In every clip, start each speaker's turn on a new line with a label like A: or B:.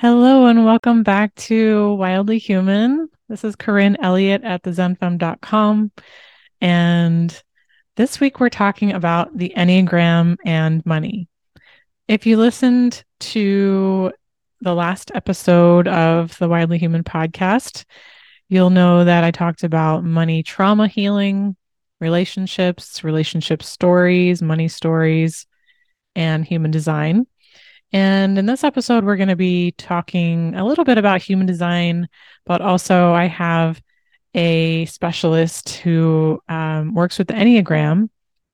A: Hello and welcome back to Wildly Human. This is Corinne Elliott at thezenfemme.com. And this week we're talking about the Enneagram and money. If you listened to the last episode of the Wildly Human podcast, you'll know that I talked about money trauma healing, relationships, relationship stories, money stories, and human design. And in this episode, we're going to be talking a little bit about human design, but also I have a specialist who um, works with the Enneagram.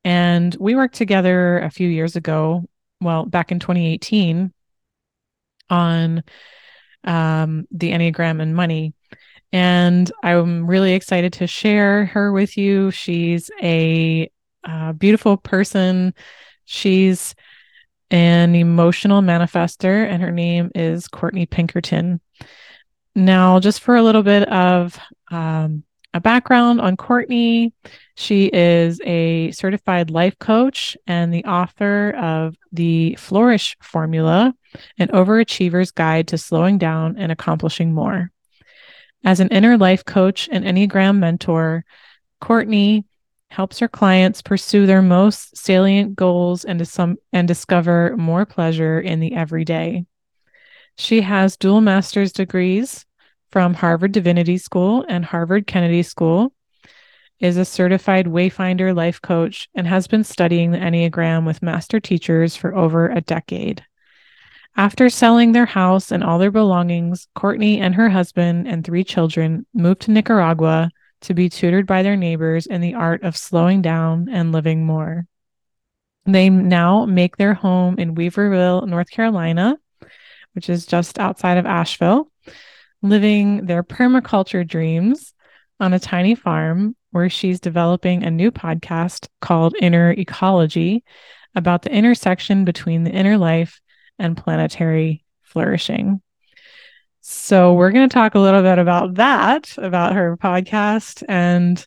A: And we worked together a few years ago, well, back in 2018, on um, the Enneagram and money. And I'm really excited to share her with you. She's a uh, beautiful person. She's an emotional manifester, and her name is Courtney Pinkerton. Now, just for a little bit of um, a background on Courtney, she is a certified life coach and the author of the Flourish Formula, an overachiever's guide to slowing down and accomplishing more. As an inner life coach and Enneagram mentor, Courtney helps her clients pursue their most salient goals and, some, and discover more pleasure in the everyday. She has dual master's degrees from Harvard Divinity School and Harvard Kennedy School, is a certified Wayfinder life coach, and has been studying the Enneagram with master teachers for over a decade. After selling their house and all their belongings, Courtney and her husband and three children moved to Nicaragua to be tutored by their neighbors in the art of slowing down and living more. They now make their home in Weaverville, North Carolina, which is just outside of Asheville, living their permaculture dreams on a tiny farm where she's developing a new podcast called Inner Ecology about the intersection between the inner life and planetary flourishing. So we're going to talk a little bit about that, about her podcast. And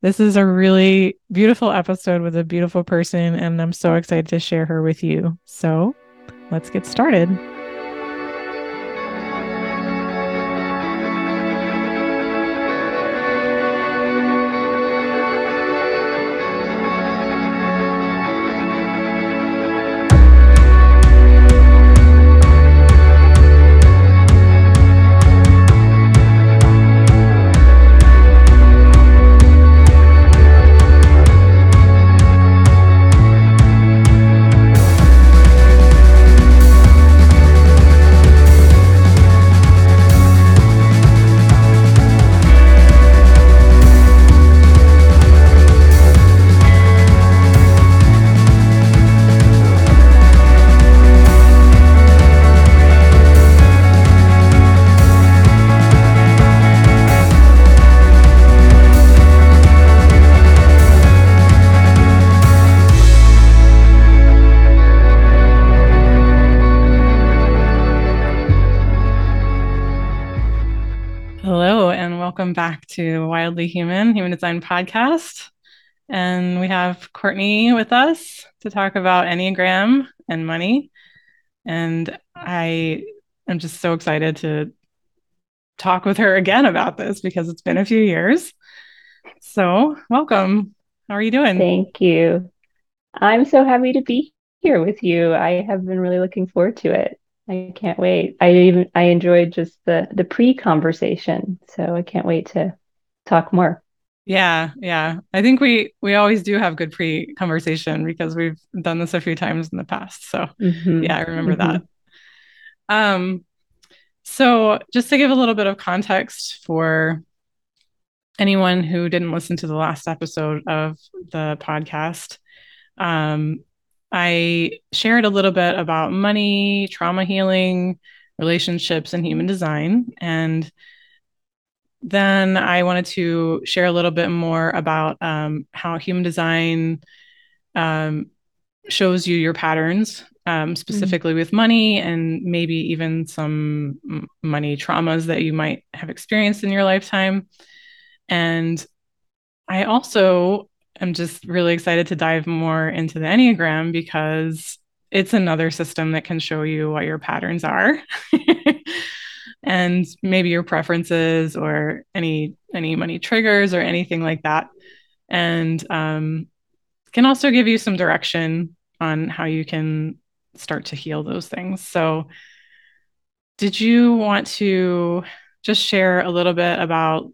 A: this is a really beautiful episode with a beautiful person. And I'm so excited to share her with you. So let's get started. Human, Human Design Podcast. And we have Courtney with us to talk about Enneagram and money. And I am just so excited to talk with her again about this because it's been a few years. So, welcome. How are you doing?
B: Thank you. I'm so happy to be here with you. I have been really looking forward to it. I can't wait. I even I enjoyed just the the pre-conversation, so I can't wait to talk more.
A: Yeah, yeah. I think we we always do have good pre-conversation because we've done this a few times in the past. So, mm-hmm. yeah, I remember mm-hmm. that. Um so just to give a little bit of context for anyone who didn't listen to the last episode of the podcast, um, I shared a little bit about money, trauma healing, relationships, and human design. And then I wanted to share a little bit more about um, how human design um, shows you your patterns, um, mm-hmm. specifically mm-hmm. with money, and maybe even some money traumas that you might have experienced in your lifetime. And I also I'm just really excited to dive more into the Enneagram because it's another system that can show you what your patterns are and maybe your preferences or any any money triggers or anything like that and um, can also give you some direction on how you can start to heal those things so did you want to just share a little bit about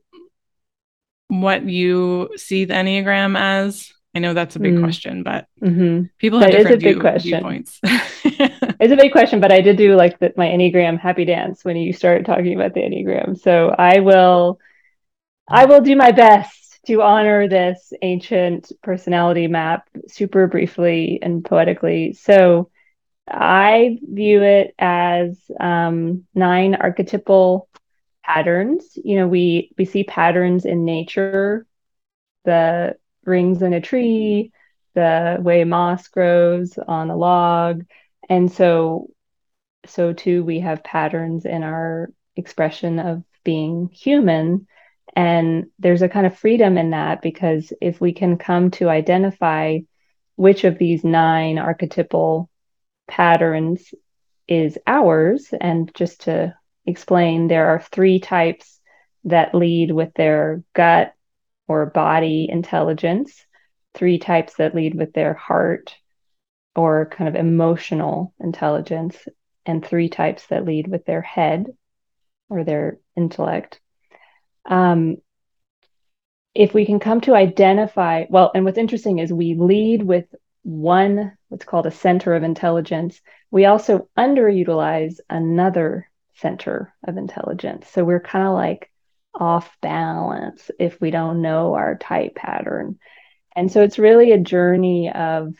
A: what you see the enneagram as I know that's a big mm. question, but mm-hmm. people have that different view, viewpoints.
B: it's a big question, but I did do like the, my Enneagram happy dance when you started talking about the Enneagram. So I will, I will do my best to honor this ancient personality map super briefly and poetically. So I view it as um, nine archetypal patterns. You know, we we see patterns in nature. The rings in a tree, the way moss grows on a log. And so, so too, we have patterns in our expression of being human. And there's a kind of freedom in that because if we can come to identify which of these nine archetypal patterns is ours, and just to explain, there are three types that lead with their gut or body intelligence, three types that lead with their heart or kind of emotional intelligence, and three types that lead with their head or their intellect. Um, if we can come to identify, well, and what's interesting is we lead with one, what's called a center of intelligence. We also underutilize another center of intelligence. So we're kind of like off balance if we don't know our type pattern. And so it's really a journey of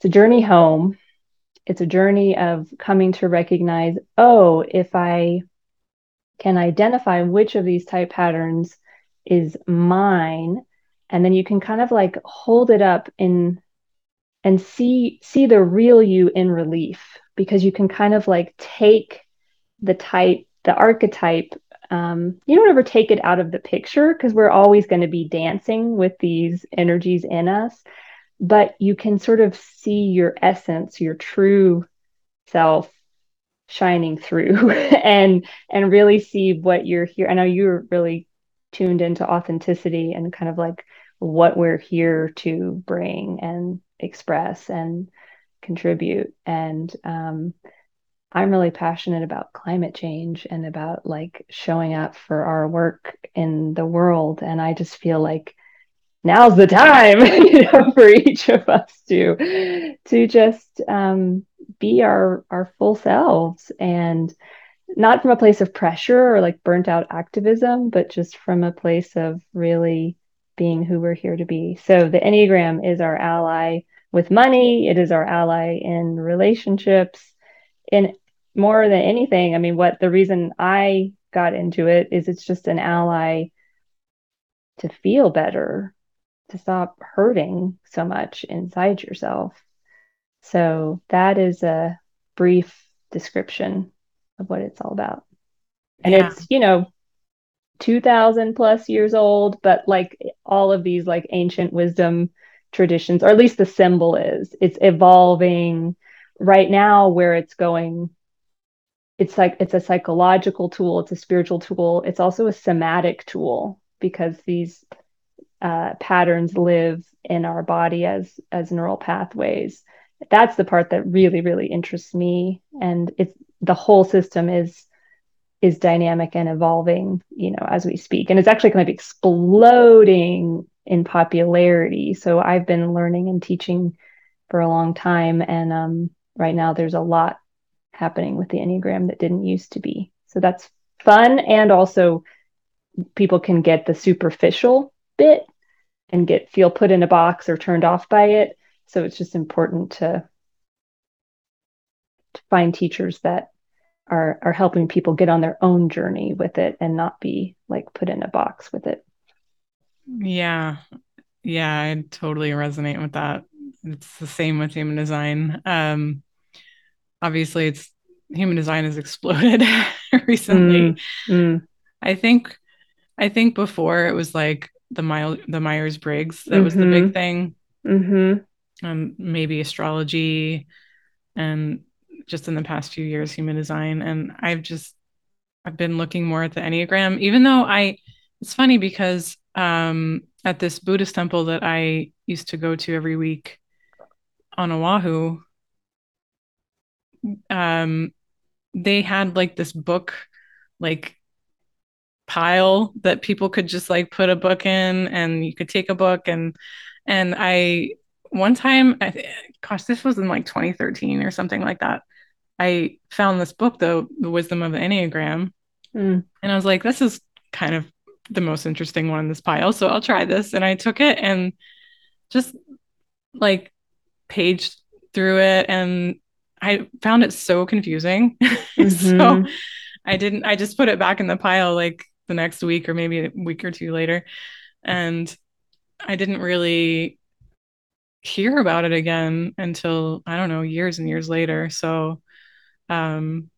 B: it's a journey home. It's a journey of coming to recognize, oh, if I can identify which of these type patterns is mine, and then you can kind of like hold it up in and see see the real you in relief because you can kind of like take the type the archetype um, you don't ever take it out of the picture because we're always going to be dancing with these energies in us but you can sort of see your essence your true self shining through and and really see what you're here i know you're really tuned into authenticity and kind of like what we're here to bring and express and contribute and um, I'm really passionate about climate change and about like showing up for our work in the world. And I just feel like now's the time, you know, for each of us to to just um, be our our full selves and not from a place of pressure or like burnt out activism, but just from a place of really being who we're here to be. So the Enneagram is our ally with money. It is our ally in relationships in more than anything, I mean, what the reason I got into it is it's just an ally to feel better, to stop hurting so much inside yourself. So that is a brief description of what it's all about. And yeah. it's, you know, 2000 plus years old, but like all of these like ancient wisdom traditions, or at least the symbol is, it's evolving right now where it's going it's like it's a psychological tool it's a spiritual tool it's also a somatic tool because these uh, patterns live in our body as as neural pathways. That's the part that really really interests me. And it's the whole system is is dynamic and evolving you know as we speak. And it's actually going to be exploding in popularity. So i've been learning and teaching for a long time. And um, right now there's a lot happening with the Enneagram that didn't used to be. So that's fun. And also, people can get the superficial bit and get feel put in a box or turned off by it. So it's just important to, to find teachers that are are helping people get on their own journey with it and not be like put in a box with it.
A: Yeah. Yeah, I totally resonate with that. It's the same with human design. Um obviously it's human design has exploded recently. Mm, mm. I think I think before it was like the My- the Myers Briggs that mm-hmm. was the big mm-hmm. thing. Mm-hmm. Um, maybe astrology, and just in the past few years, human design. And I've just, I've been looking more at the Enneagram, even though I, it's funny because um, at this Buddhist temple that I used to go to every week on Oahu, um, they had like this book, like pile that people could just like put a book in and you could take a book. And and I one time I gosh this was in like 2013 or something like that. I found this book the the wisdom of the enneagram. Mm. and I was like this is kind of the most interesting one in this pile so I'll try this. And I took it and just like paged through it. And I found it so confusing. Mm-hmm. so I didn't I just put it back in the pile like the next week or maybe a week or two later. And I didn't really hear about it again until I don't know, years and years later. So, um,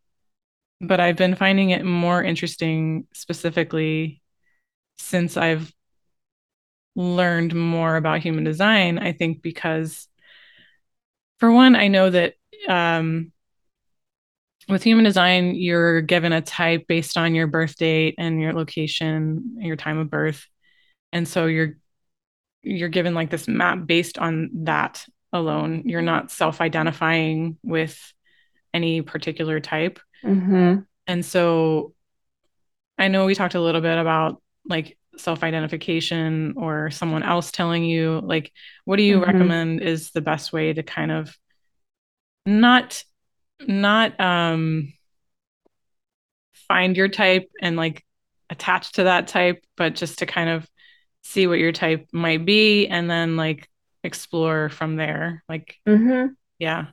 A: but I've been finding it more interesting specifically since I've learned more about human design. I think because, for one, I know that um, with human design, you're given a type based on your birth date and your location, your time of birth. And so you're you're given like this map based on that alone. You're not self-identifying with any particular type. Mm-hmm. And so I know we talked a little bit about like self-identification or someone else telling you like what do you mm-hmm. recommend is the best way to kind of not not um find your type and like attach to that type, but just to kind of see what your type might be and then like explore from there. Like, mm-hmm. yeah.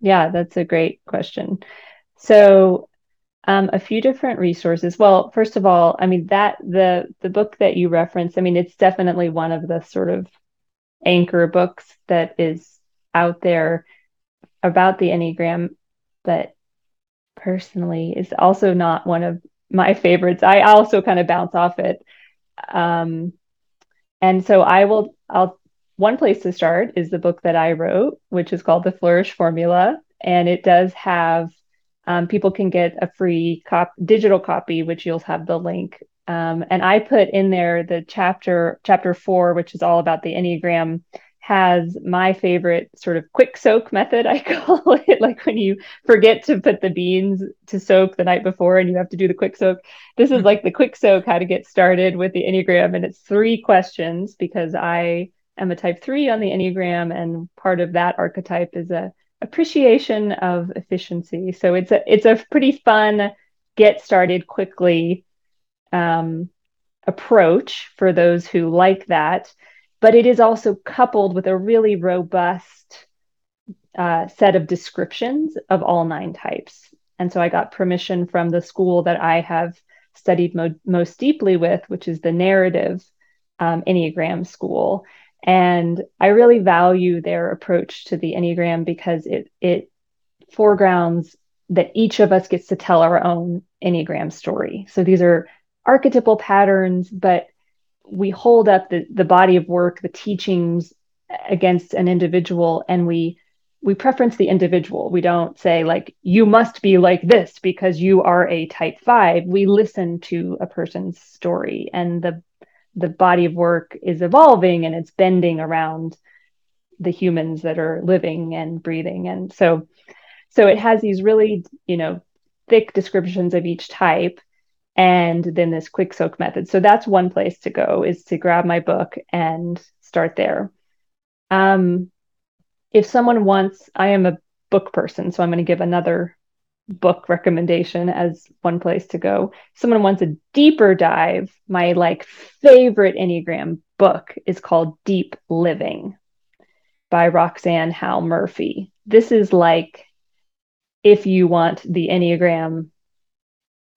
B: Yeah, that's a great question. So, um, a few different resources. Well, first of all, I mean that the the book that you referenced. I mean, it's definitely one of the sort of anchor books that is out there about the Enneagram but personally is also not one of my favorites. I also kind of bounce off it. Um, and so I will, I'll, one place to start is the book that I wrote, which is called The Flourish Formula. And it does have, um, people can get a free cop, digital copy, which you'll have the link. Um, and I put in there the chapter, chapter four, which is all about the Enneagram has my favorite sort of quick soak method, I call it, like when you forget to put the beans to soak the night before and you have to do the quick soak. This is hmm. like the quick soak, how to get started with the Enneagram. And it's three questions because I am a type three on the Enneagram, and part of that archetype is a appreciation of efficiency. So it's a it's a pretty fun get started quickly um, approach for those who like that but it is also coupled with a really robust uh, set of descriptions of all nine types. And so I got permission from the school that I have studied mo- most deeply with, which is the narrative um, Enneagram school. And I really value their approach to the Enneagram because it it foregrounds that each of us gets to tell our own Enneagram story. So these are archetypal patterns, but we hold up the, the body of work, the teachings against an individual, and we we preference the individual. We don't say like you must be like this because you are a type 5. We listen to a person's story and the the body of work is evolving and it's bending around the humans that are living and breathing and so so it has these really, you know, thick descriptions of each type and then this quick soak method. So that's one place to go is to grab my book and start there. Um, if someone wants, I am a book person, so I'm going to give another book recommendation as one place to go. If someone wants a deeper dive, my like favorite Enneagram book is called Deep Living by Roxanne Howe-Murphy. This is like if you want the Enneagram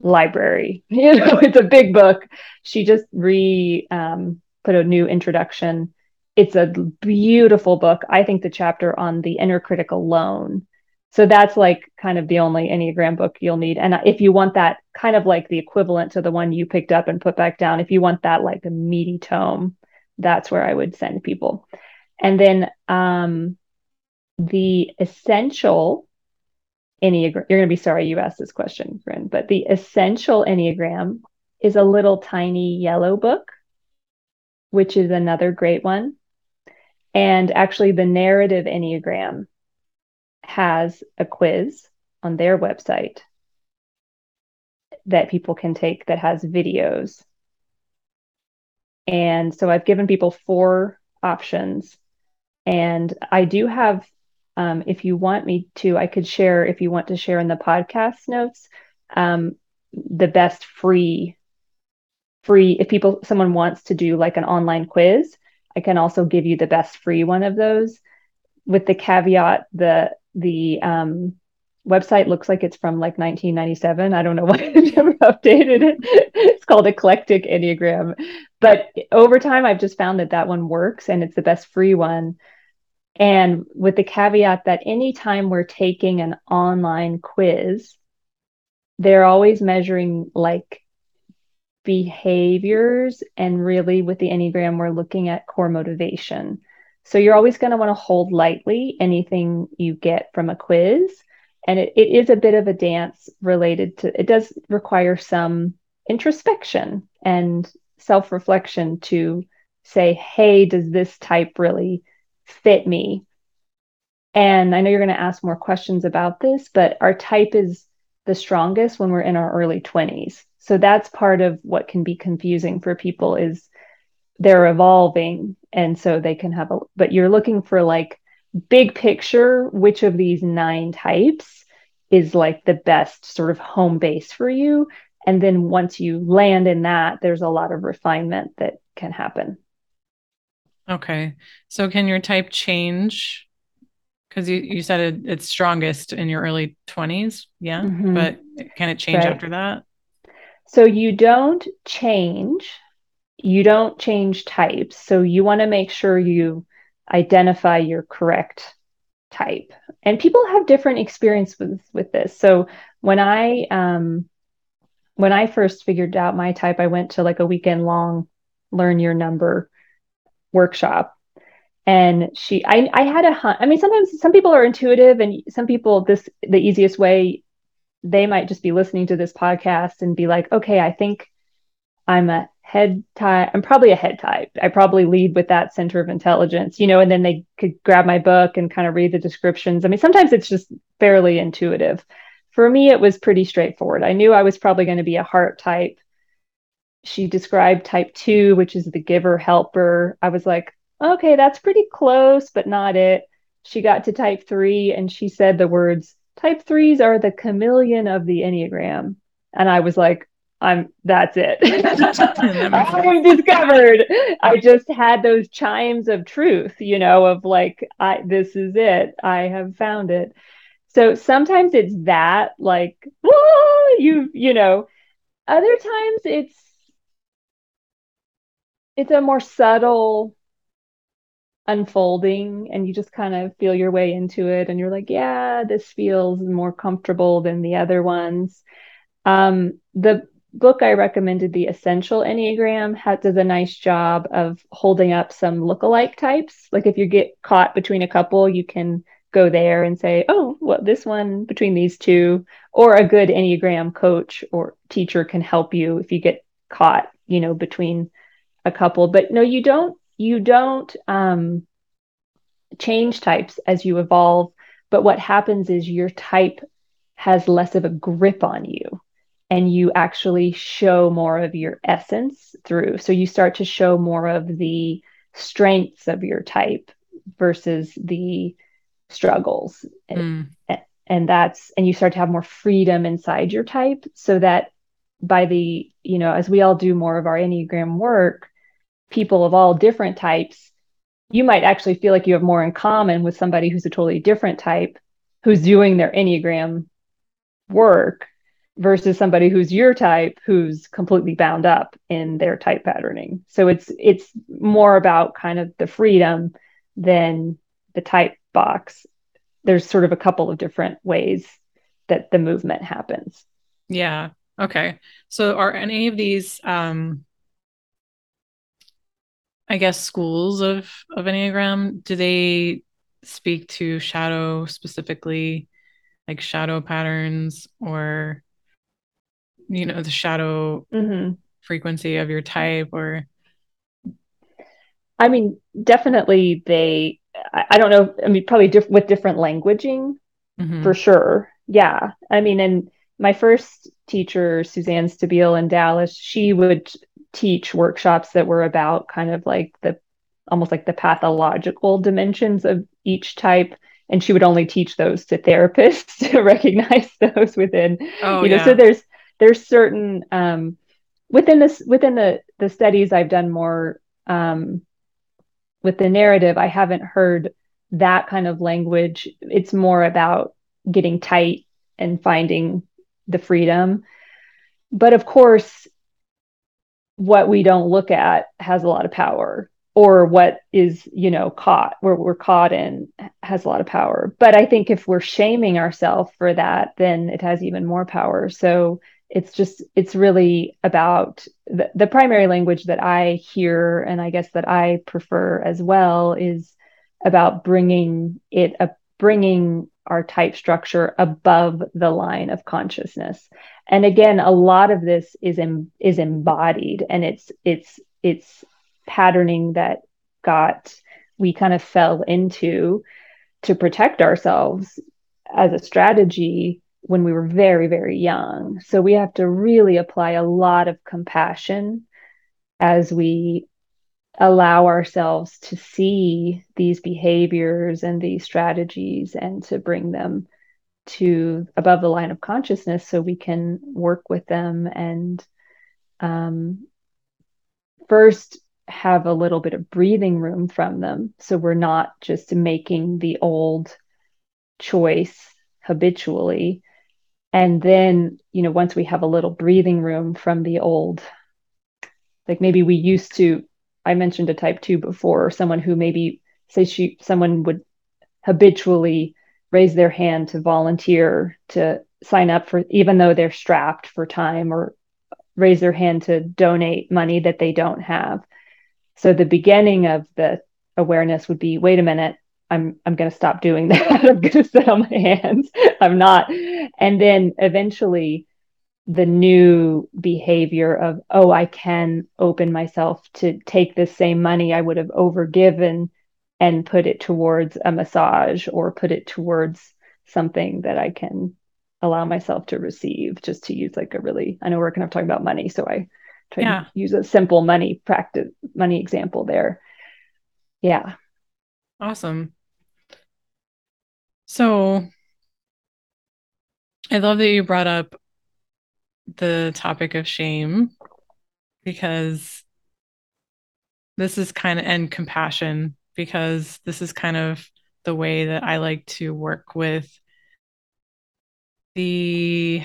B: library. You know, it's a big book. She just re um, put a new introduction. It's a beautiful book. I think the chapter on the inner critic alone. So that's like kind of the only Enneagram book you'll need. And if you want that kind of like the equivalent to the one you picked up and put back down, if you want that like a meaty tome, that's where I would send people. And then um, the essential Enneagram. You're going to be sorry you asked this question, friend, but the essential Enneagram is a little tiny yellow book, which is another great one. And actually, the narrative Enneagram has a quiz on their website that people can take that has videos. And so I've given people four options. And I do have, um, if you want me to, I could share, if you want to share in the podcast notes, um, the best free, free, if people, someone wants to do like an online quiz, I can also give you the best free one of those with the caveat the the um, website looks like it's from like 1997. I don't know why I've never updated it. It's called Eclectic Enneagram. But over time, I've just found that that one works and it's the best free one. And with the caveat that anytime we're taking an online quiz, they're always measuring like behaviors. And really, with the Enneagram, we're looking at core motivation. So you're always going to want to hold lightly anything you get from a quiz. And it, it is a bit of a dance related to, it does require some introspection and self reflection to say, hey, does this type really fit me? And I know you're going to ask more questions about this, but our type is the strongest when we're in our early 20s. So that's part of what can be confusing for people is they're evolving and so they can have a but you're looking for like big picture which of these nine types is like the best sort of home base for you and then once you land in that there's a lot of refinement that can happen
A: okay so can your type change because you, you said it, it's strongest in your early 20s yeah mm-hmm. but can it change right. after that
B: so you don't change you don't change types. So you want to make sure you identify your correct type. And people have different experience with with this. So when I um when I first figured out my type, I went to like a weekend long learn your number workshop. And she I I had a hunt. I mean sometimes some people are intuitive and some people this the easiest way they might just be listening to this podcast and be like, "Okay, I think I'm a head type. I'm probably a head type. I probably lead with that center of intelligence, you know, and then they could grab my book and kind of read the descriptions. I mean, sometimes it's just fairly intuitive. For me, it was pretty straightforward. I knew I was probably going to be a heart type. She described type two, which is the giver helper. I was like, okay, that's pretty close, but not it. She got to type three and she said the words, type threes are the chameleon of the Enneagram. And I was like, I'm that's it. I discovered. I just had those chimes of truth, you know, of like, I this is it. I have found it. So sometimes it's that, like, whoa, you, you know. Other times it's it's a more subtle unfolding and you just kind of feel your way into it and you're like, yeah, this feels more comfortable than the other ones. Um, the book I recommended, The Essential Enneagram, does a nice job of holding up some look-alike types. Like if you get caught between a couple, you can go there and say, oh, well, this one between these two, or a good Enneagram coach or teacher can help you if you get caught, you know, between a couple. But no, you don't, you don't um, change types as you evolve. But what happens is your type has less of a grip on you and you actually show more of your essence through. So you start to show more of the strengths of your type versus the struggles. Mm. And, and that's, and you start to have more freedom inside your type so that by the, you know, as we all do more of our Enneagram work, people of all different types, you might actually feel like you have more in common with somebody who's a totally different type who's doing their Enneagram work versus somebody who's your type who's completely bound up in their type patterning. So it's it's more about kind of the freedom than the type box. There's sort of a couple of different ways that the movement happens.
A: Yeah. Okay. So are any of these um i guess schools of of enneagram do they speak to shadow specifically like shadow patterns or you know the shadow mm-hmm. frequency of your type or
B: i mean definitely they i, I don't know i mean probably diff- with different languaging mm-hmm. for sure yeah i mean and my first teacher suzanne stabile in dallas she would teach workshops that were about kind of like the almost like the pathological dimensions of each type and she would only teach those to therapists to recognize those within oh, you know yeah. so there's there's certain um, within this within the the studies I've done more um, with the narrative. I haven't heard that kind of language. It's more about getting tight and finding the freedom. But of course, what we don't look at has a lot of power or what is you know caught where we're caught in has a lot of power. But i think if we're shaming ourselves for that then it has even more power. So it's just it's really about the, the primary language that i hear and i guess that i prefer as well is about bringing it up bringing our type structure above the line of consciousness and again a lot of this is in, is embodied and it's it's it's patterning that got we kind of fell into to protect ourselves as a strategy when we were very, very young. So we have to really apply a lot of compassion as we allow ourselves to see these behaviors and these strategies and to bring them to above the line of consciousness so we can work with them and um, first have a little bit of breathing room from them. So we're not just making the old choice habitually. And then you know once we have a little breathing room from the old like maybe we used to i mentioned a type 2 before someone who maybe say she someone would habitually raise their hand to volunteer to sign up for even though they're strapped for time or raise their hand to donate money that they don't have so the beginning of the awareness would be wait a minute I'm I'm going to stop doing that. I'm going to sit on my hands. I'm not. And then eventually the new behavior of oh I can open myself to take this same money I would have overgiven and put it towards a massage or put it towards something that I can allow myself to receive just to use like a really I know we're kind of talking about money so I try yeah. to use a simple money practice money example there. Yeah.
A: Awesome. So I love that you brought up the topic of shame because this is kind of and compassion because this is kind of the way that I like to work with the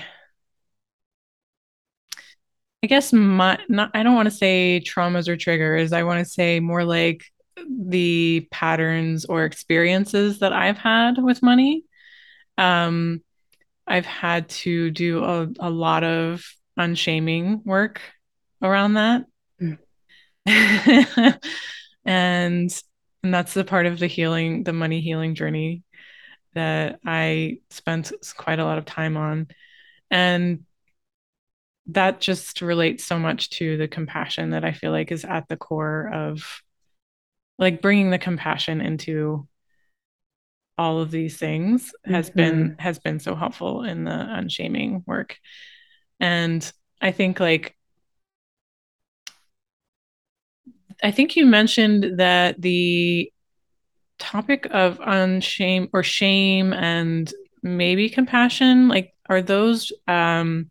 A: I guess my not I don't want to say traumas or triggers. I want to say more like the patterns or experiences that I've had with money. Um, I've had to do a, a lot of unshaming work around that. Mm. and and that's the part of the healing, the money healing journey that I spent quite a lot of time on. And that just relates so much to the compassion that I feel like is at the core of like bringing the compassion into all of these things has mm-hmm. been has been so helpful in the unshaming work and i think like i think you mentioned that the topic of unshame or shame and maybe compassion like are those um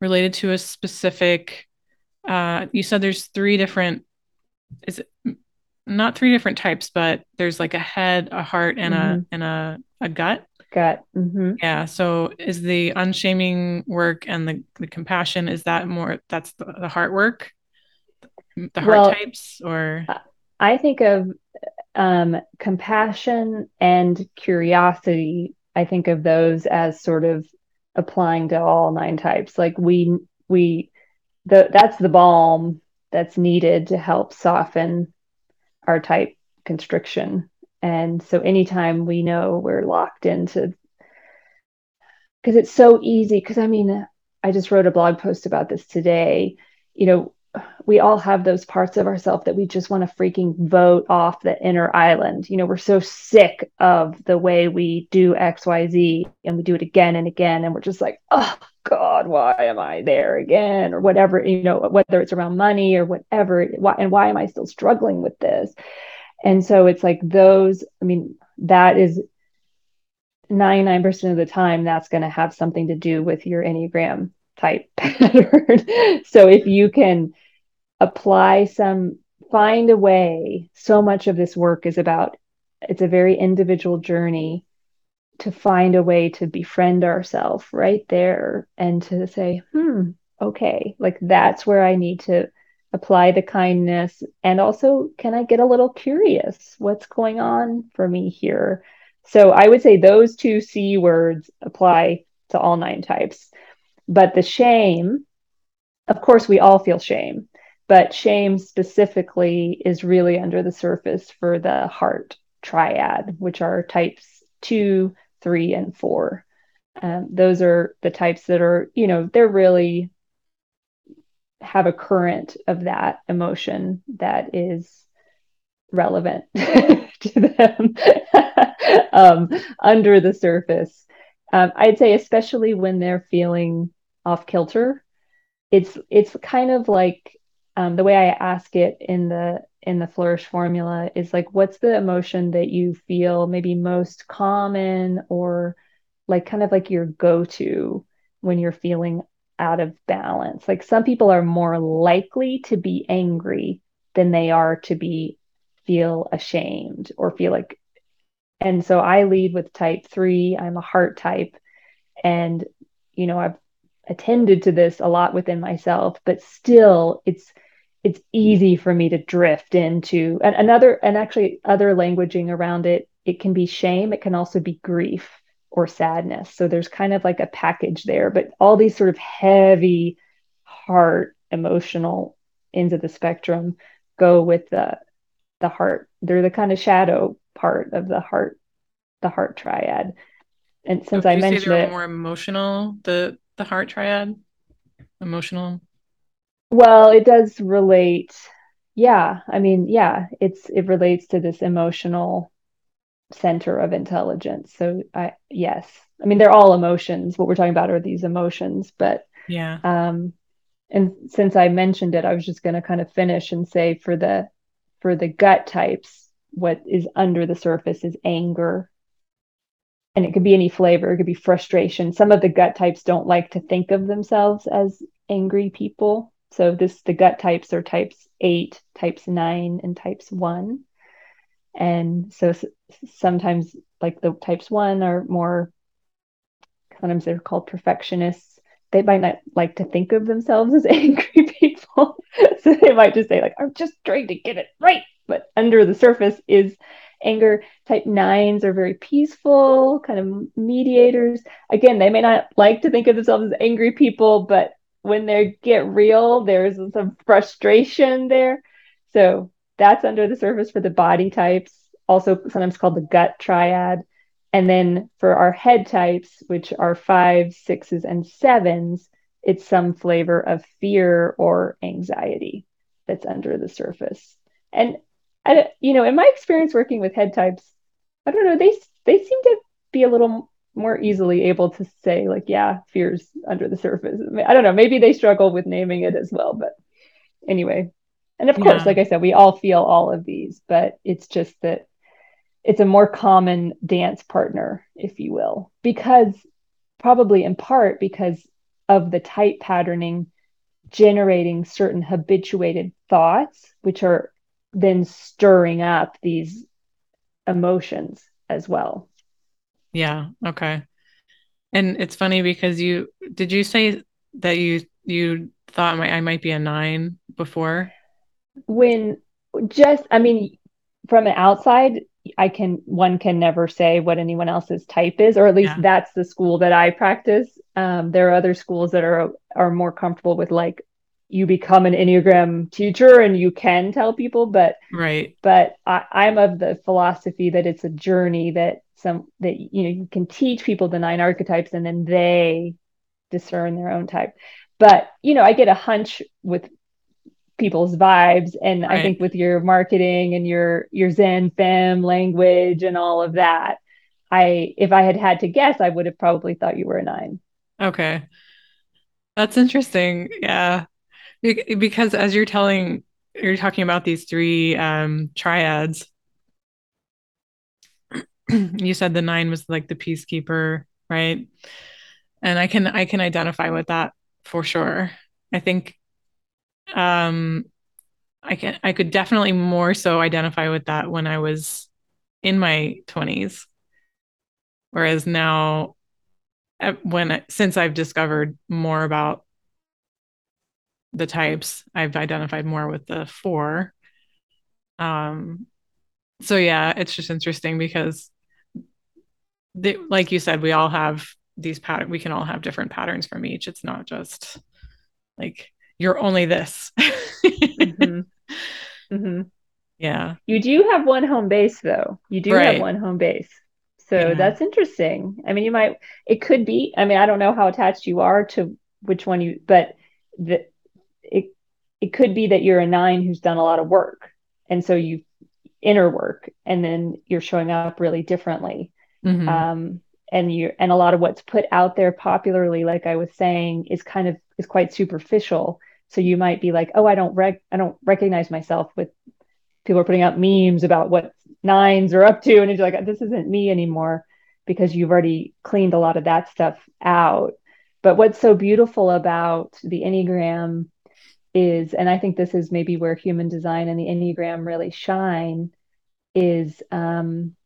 A: related to a specific uh you said there's three different is it not three different types, but there's like a head, a heart, and mm-hmm. a and a a gut.
B: Gut. Mm-hmm.
A: Yeah. So is the unshaming work and the the compassion is that more that's the, the heart work, the heart well, types, or
B: I think of um, compassion and curiosity. I think of those as sort of applying to all nine types. Like we we the that's the balm that's needed to help soften Type constriction. And so anytime we know we're locked into because it's so easy. Because I mean, I just wrote a blog post about this today. You know, we all have those parts of ourselves that we just want to freaking vote off the inner island. You know, we're so sick of the way we do XYZ and we do it again and again. And we're just like, oh God, why am I there again? Or whatever, you know, whether it's around money or whatever. Why, and why am I still struggling with this? And so it's like those, I mean, that is 99% of the time, that's going to have something to do with your Enneagram type pattern. so if you can apply some, find a way, so much of this work is about it's a very individual journey to find a way to befriend ourselves right there and to say, hmm, okay, like that's where I need to apply the kindness. And also, can I get a little curious? What's going on for me here? So I would say those two C words apply to all nine types. But the shame, of course, we all feel shame, but shame specifically is really under the surface for the heart triad, which are types two, three, and four. Um, those are the types that are, you know, they're really have a current of that emotion that is relevant to them um, under the surface. Um, I'd say, especially when they're feeling off kilter. It's it's kind of like um, the way I ask it in the in the flourish formula is like what's the emotion that you feel maybe most common or like kind of like your go-to when you're feeling out of balance? Like some people are more likely to be angry than they are to be feel ashamed or feel like and so i lead with type 3 i'm a heart type. And you know i've attended to this a lot within myself, but still it's it's easy for me to drift into and another and actually other languaging around it. It can be shame, it can also be grief or sadness. So there's kind of like a package there, but all these sort of heavy heart emotional ends of the spectrum go with the the heart. They're the kind of shadow part of the heart, the heart triad. And since I mentioned it,
A: more emotional, the the heart triad? Emotional?
B: Well, it does relate. Yeah, I mean, yeah, it's it relates to this emotional center of intelligence. So I yes. I mean, they're all emotions. What we're talking about are these emotions, but
A: yeah.
B: Um and since I mentioned it, I was just going to kind of finish and say for the for the gut types, what is under the surface is anger and it could be any flavor it could be frustration some of the gut types don't like to think of themselves as angry people so this the gut types are types 8 types 9 and types 1 and so sometimes like the types 1 are more sometimes they're called perfectionists they might not like to think of themselves as angry people so they might just say like i'm just trying to get it right but under the surface is anger. Type nines are very peaceful, kind of mediators. Again, they may not like to think of themselves as angry people, but when they get real, there's some frustration there. So that's under the surface for the body types, also sometimes called the gut triad. And then for our head types, which are fives, sixes, and sevens, it's some flavor of fear or anxiety that's under the surface. And I, you know, in my experience working with head types, I don't know, they they seem to be a little more easily able to say like, yeah, fears under the surface. I don't know, maybe they struggle with naming it as well, but anyway. And of course, like I said, we all feel all of these, but it's just that it's a more common dance partner, if you will, because probably in part because of the type patterning generating certain habituated thoughts, which are then stirring up these emotions as well.
A: Yeah. Okay. And it's funny because you did you say that you you thought my, I might be a nine before?
B: When just I mean from the outside I can one can never say what anyone else's type is, or at least yeah. that's the school that I practice. Um, there are other schools that are are more comfortable with like you become an enneagram teacher and you can tell people but
A: right
B: but I, i'm of the philosophy that it's a journey that some that you know you can teach people the nine archetypes and then they discern their own type. But you know i get a hunch with people's vibes. And right. i think with your marketing and your your zen femme language and all of that i if i had had to guess i would have probably thought you were a nine.
A: Okay. That's interesting. Yeah. Because as you're telling you're talking about these three um triads you said the nine was like the peacekeeper right? And i can i can identify with that for sure. I think um i can i could definitely more so identify with that when i was in my 20s whereas now when since i've discovered more about the types i've identified more with the four. Um so yeah it's just interesting because they, like you said we all have these patterns we can all have different patterns from each. It's not just like you're only this. Mm-hmm.
B: Mm-hmm.
A: yeah.
B: You do have one home base though. You do right. have one home base. So yeah. that's interesting. I mean you might it could be i mean i don't know how attached you are to which one you but the it it could be that you're a nine who's done a lot of work. And so you inner work. And then you're showing up really differently mm-hmm. um, and you and a lot of what's put out there popularly like i was saying is kind of is quite superficial so you might be like oh i don't rec i don't recognize myself with people are putting out memes about what nines are up to and you're like this isn't me anymore because you've already cleaned a lot of that stuff out but what's so beautiful about the enneagram is and i think this is maybe where human design and the enneagram really shine is um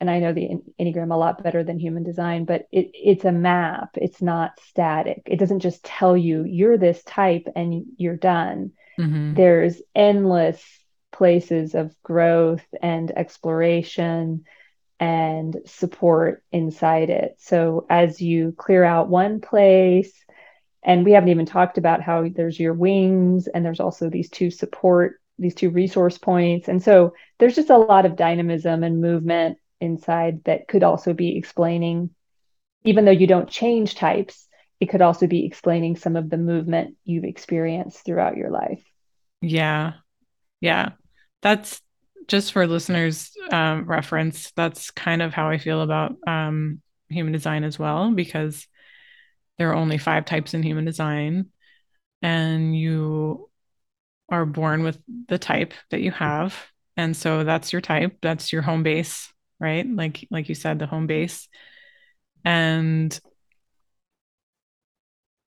B: and I know the Enneagram a lot better than human design, but it, it's a map. It's not static. It doesn't just tell you you're this type and you're done. Mm-hmm. There's endless places of growth and exploration and support inside it. So as you clear out one place, and we haven't even talked about how there's your wings and there's also these two support these two resource points and so there's just a lot of dynamism and movement inside that could also be explaining, even though you don't change types, it could also be explaining some of the movement you've experienced throughout your life.
A: Yeah. Yeah. That's just for listeners' um, reference. That's kind of how I feel about um, human design as well, because there are only five types in human design, and you are born with the type that you have. And so that's your type, that's your home base right? Like like you said, the home base. And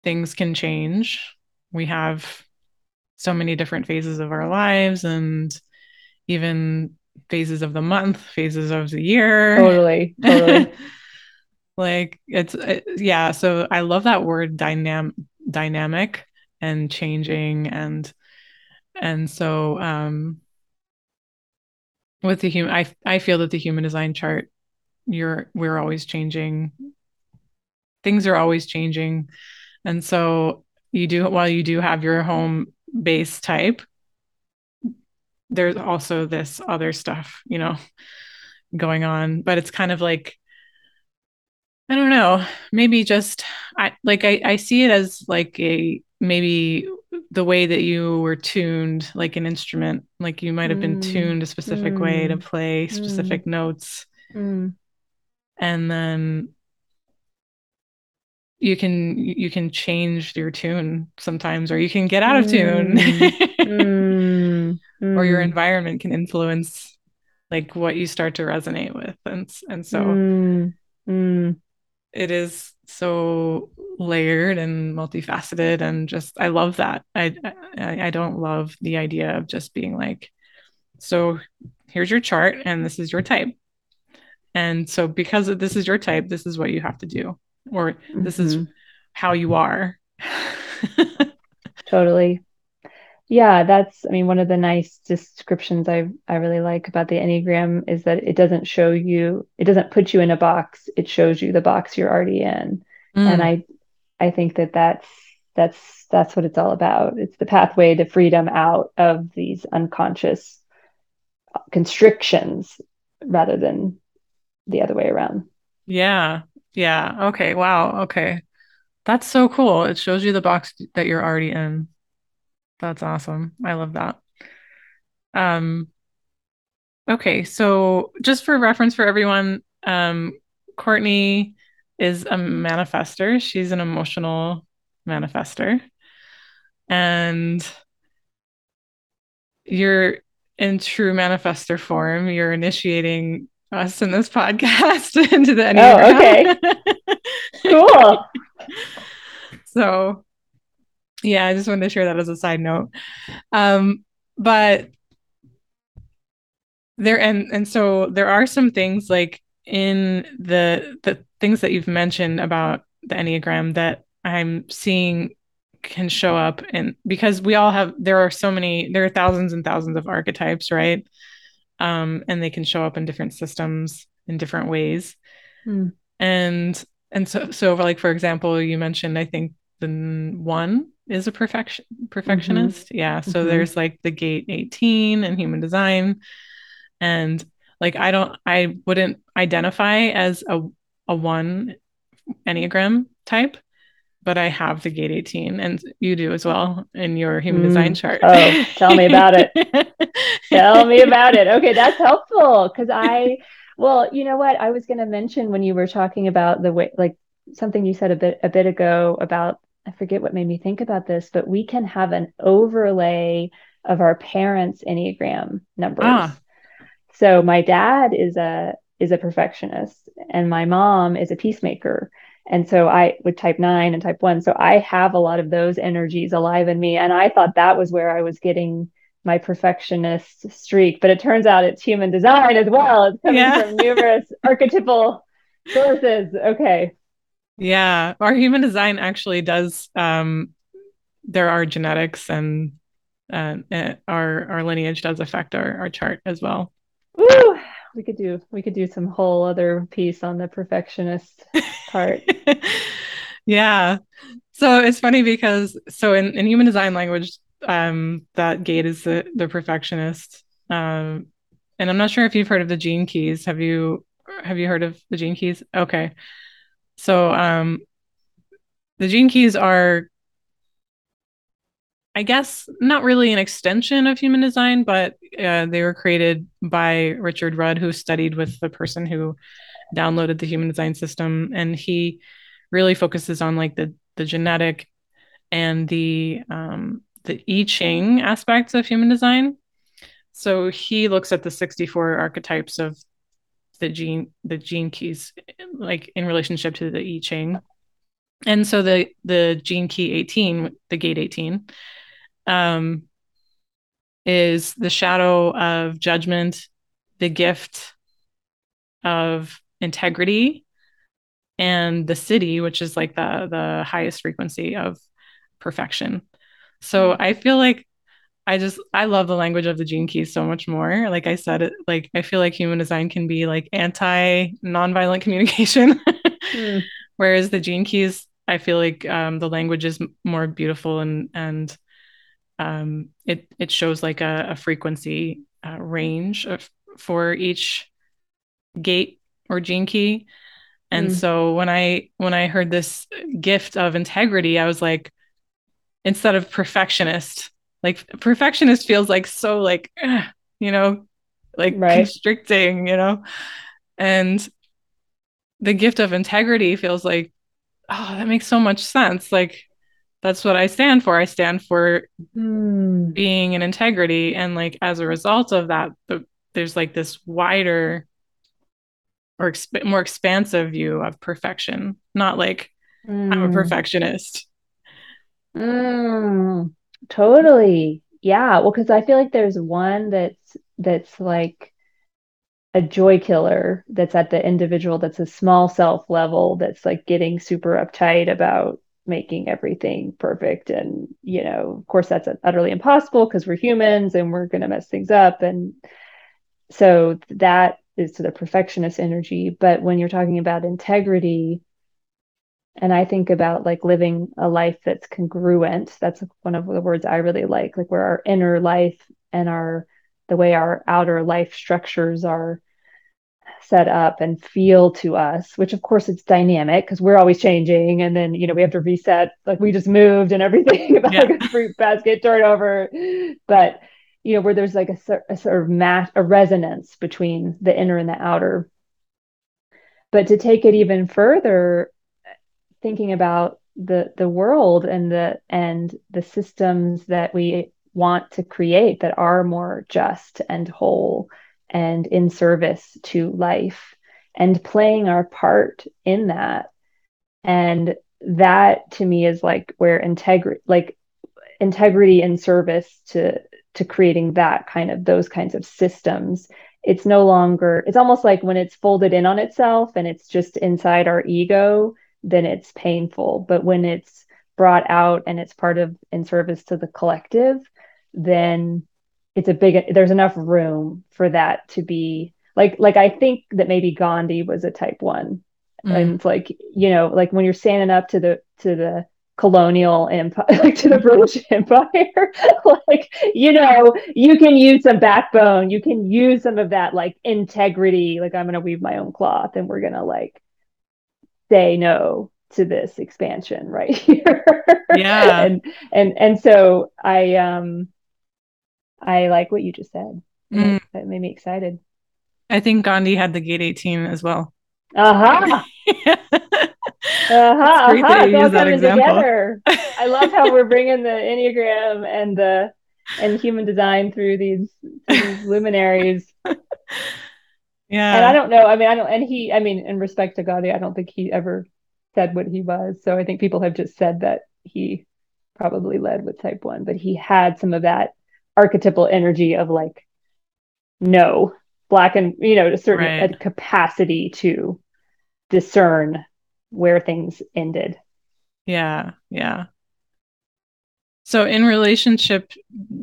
A: things can change. We have so many different phases of our lives and even phases of the month, phases of the year.
B: Totally. Totally.
A: like it's it, yeah, so I love that word dynamic dynamic and changing and and so um with the human I I feel that the human design chart you're we're always changing. Things are always changing. And so you do while you do have your home base type there's also this other stuff you know going on. But it's kind of like i don't know. Maybe just i like i, I see it as like a maybe the way that you were tuned like an instrument like you might have been mm. tuned a specific mm. way to mm. play mm. specific mm. notes and then you can you can change your tune sometimes or you can get out of tune or your environment can influence like what you start to resonate with and and so it is so layered and multifaceted and just I love that. I, I I don't love the idea of just being like so here's your chart and this is your type. And so because this is your type, this is what you have to do or mm-hmm. this is mm-hmm. how you are.
B: totally. Yeah, that's I mean one of the nice descriptions I I really like about the Enneagram is that it doesn't show you it doesn't put you in a box, it shows you the box you're already in. Mm. And I I think that that's that's that's what it's all about. It's the pathway to freedom out of these unconscious constrictions rather than the other way around.
A: Yeah. Yeah. Okay. Wow. Okay. That's so cool. It shows you the box that you're already in. That's awesome. I love that. Um, okay, so just for reference for everyone, um, Courtney is a manifestor. She's an emotional manifestor. And you're in true manifestor form. You're initiating us in this podcast into the
B: Enneagram. Oh, okay. cool.
A: So yeah, I just wanted to share that as a side note. Um, but there and and so there are some things like in the the things that you've mentioned about the Enneagram that I'm seeing can show up and because we all have there are so many there are thousands and thousands of archetypes right um and they can show up in different systems in different ways mm. and and so so like for example you mentioned i think the one is a perfection perfectionist. Mm-hmm. Yeah. So mm-hmm. there's like the gate 18 and human design. And like I don't I wouldn't identify as a a one Enneagram type, but I have the gate 18 and you do as well in your human mm. design chart.
B: Oh, tell me about it. tell me about it. Okay, that's helpful because I well, you know what? I was going to mention when you were talking about the way like something you said a bit a bit ago about I forget what made me think about this, but we can have an overlay of our parents' Enneagram numbers. Ah. So my dad is a is a perfectionist and my mom is a peacemaker. And so I with type nine and type one. So I have a lot of those energies alive in me. And I thought that was where I was getting my perfectionist streak. But it turns out it's human design as well. It's coming yeah. from numerous archetypal sources. Okay.
A: Yeah, our human design actually does. Um, there are genetics, and uh, our our lineage does affect our our chart as well.
B: Woo! We could do we could do some whole other piece on the perfectionist part.
A: yeah. So it's funny because so in, in human design language, um, that gate is the the perfectionist. Um, and I'm not sure if you've heard of the gene keys. Have you have you heard of the gene keys? Okay. So um, the gene keys are, I guess, not really an extension of human design, but uh, they were created by Richard Rudd, who studied with the person who downloaded the human design system, and he really focuses on like the the genetic and the um, the I Ching aspects of human design. So he looks at the 64 archetypes of the gene the gene keys like in relationship to the I Ching. And so the the gene key 18, the gate 18, um, is the shadow of judgment, the gift of integrity, and the siddhi, which is like the the highest frequency of perfection. So I feel like I just I love the language of the gene keys so much more. Like I said, it like I feel like human design can be like anti nonviolent communication, mm. whereas the gene keys, I feel like um, the language is more beautiful and and um, it it shows like a, a frequency uh, range of, for each gate or gene key. And mm. so when I when I heard this gift of integrity, I was like, instead of perfectionist like perfectionist feels like so like you know like right. constricting you know and the gift of integrity feels like oh that makes so much sense like that's what i stand for i stand for mm. being in integrity and like as a result of that the, there's like this wider or exp- more expansive view of perfection not like mm. i'm a hmm. perfectionist
B: mm. Totally. Yeah. Well, because I feel like there's one that's that's like a joy killer that's at the individual that's a small self level that's like getting super uptight about making everything perfect. And you know of course that's utterly impossible because we're humans and we're going to mess things up. And so that is the perfectionist energy. But when you're talking about integrity and i think about like living a life that's congruent that's one of the words i really like like where our inner life and our the way our outer life structures our set up and feel to us, which of course it's dynamic because we're always changing. And then, you know, we have to reset, like we just moved and everything about yeah. like a fruit basket turnover. But, you know, where there's like a, a sort of match, a resonance between the inner and the outer. But to take it even further, thinking about the the world and the and the systems that we want to create that are more just and whole and in service to life and playing our part in that. And that to me is like where integrity like integrity and service to to creating that kind of those kinds of systems. It's no longer it's almost like when it's folded in on itself and it's just inside our ego then it's painful. But when it's brought out and it's part of in service to the collective then it's a big there's enough room for that to be like like I think that maybe Gandhi was a type one. Mm. And like, you know, like when you're standing up to the to the colonial empire like to the British Empire, like, you know, you can use some backbone, you can use some of that like integrity, like I'm gonna weave my own cloth and we're gonna like say no to this expansion right here.
A: Yeah.
B: and and and so I um I like what you just said. Mm. That made me excited.
A: I think Gandhi had the gate 18 as well.
B: Uh-huh. uh-huh. great uh-huh. that that example. Together. I love how we're bringing the Enneagram and the and human design through these, these luminaries.
A: Yeah.
B: And I don't know. I mean, I don't and he I mean, in respect to Gandhi, I don't think he ever said what he was. So I think people have just said that he probably led with type one, but he had some of that archetypal energy of like no black and you know a certain right. a capacity to discern where things ended
A: yeah yeah so in relationship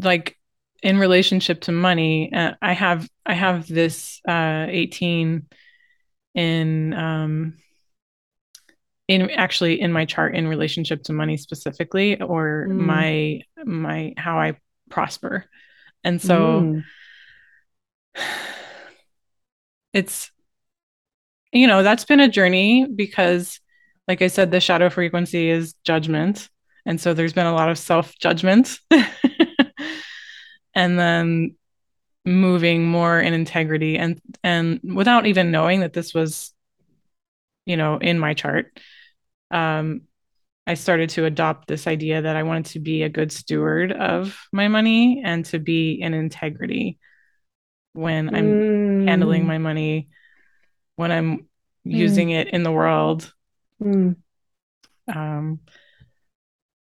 A: like in relationship to money uh, i have i have this uh 18 in um in actually in my chart in relationship to money specifically or mm. my my how i prosper. And so mm. it's, you know, that's been a journey because, like I said, the shadow frequency is judgment. And so there's been a lot of self judgment. and then moving more in integrity and and without even knowing that this was you know in my chart um I started to adopt this idea that I wanted to be a good steward of my money and to be in integrity when I'm mm. handling my money, when I'm mm. using it in the world, mm. um,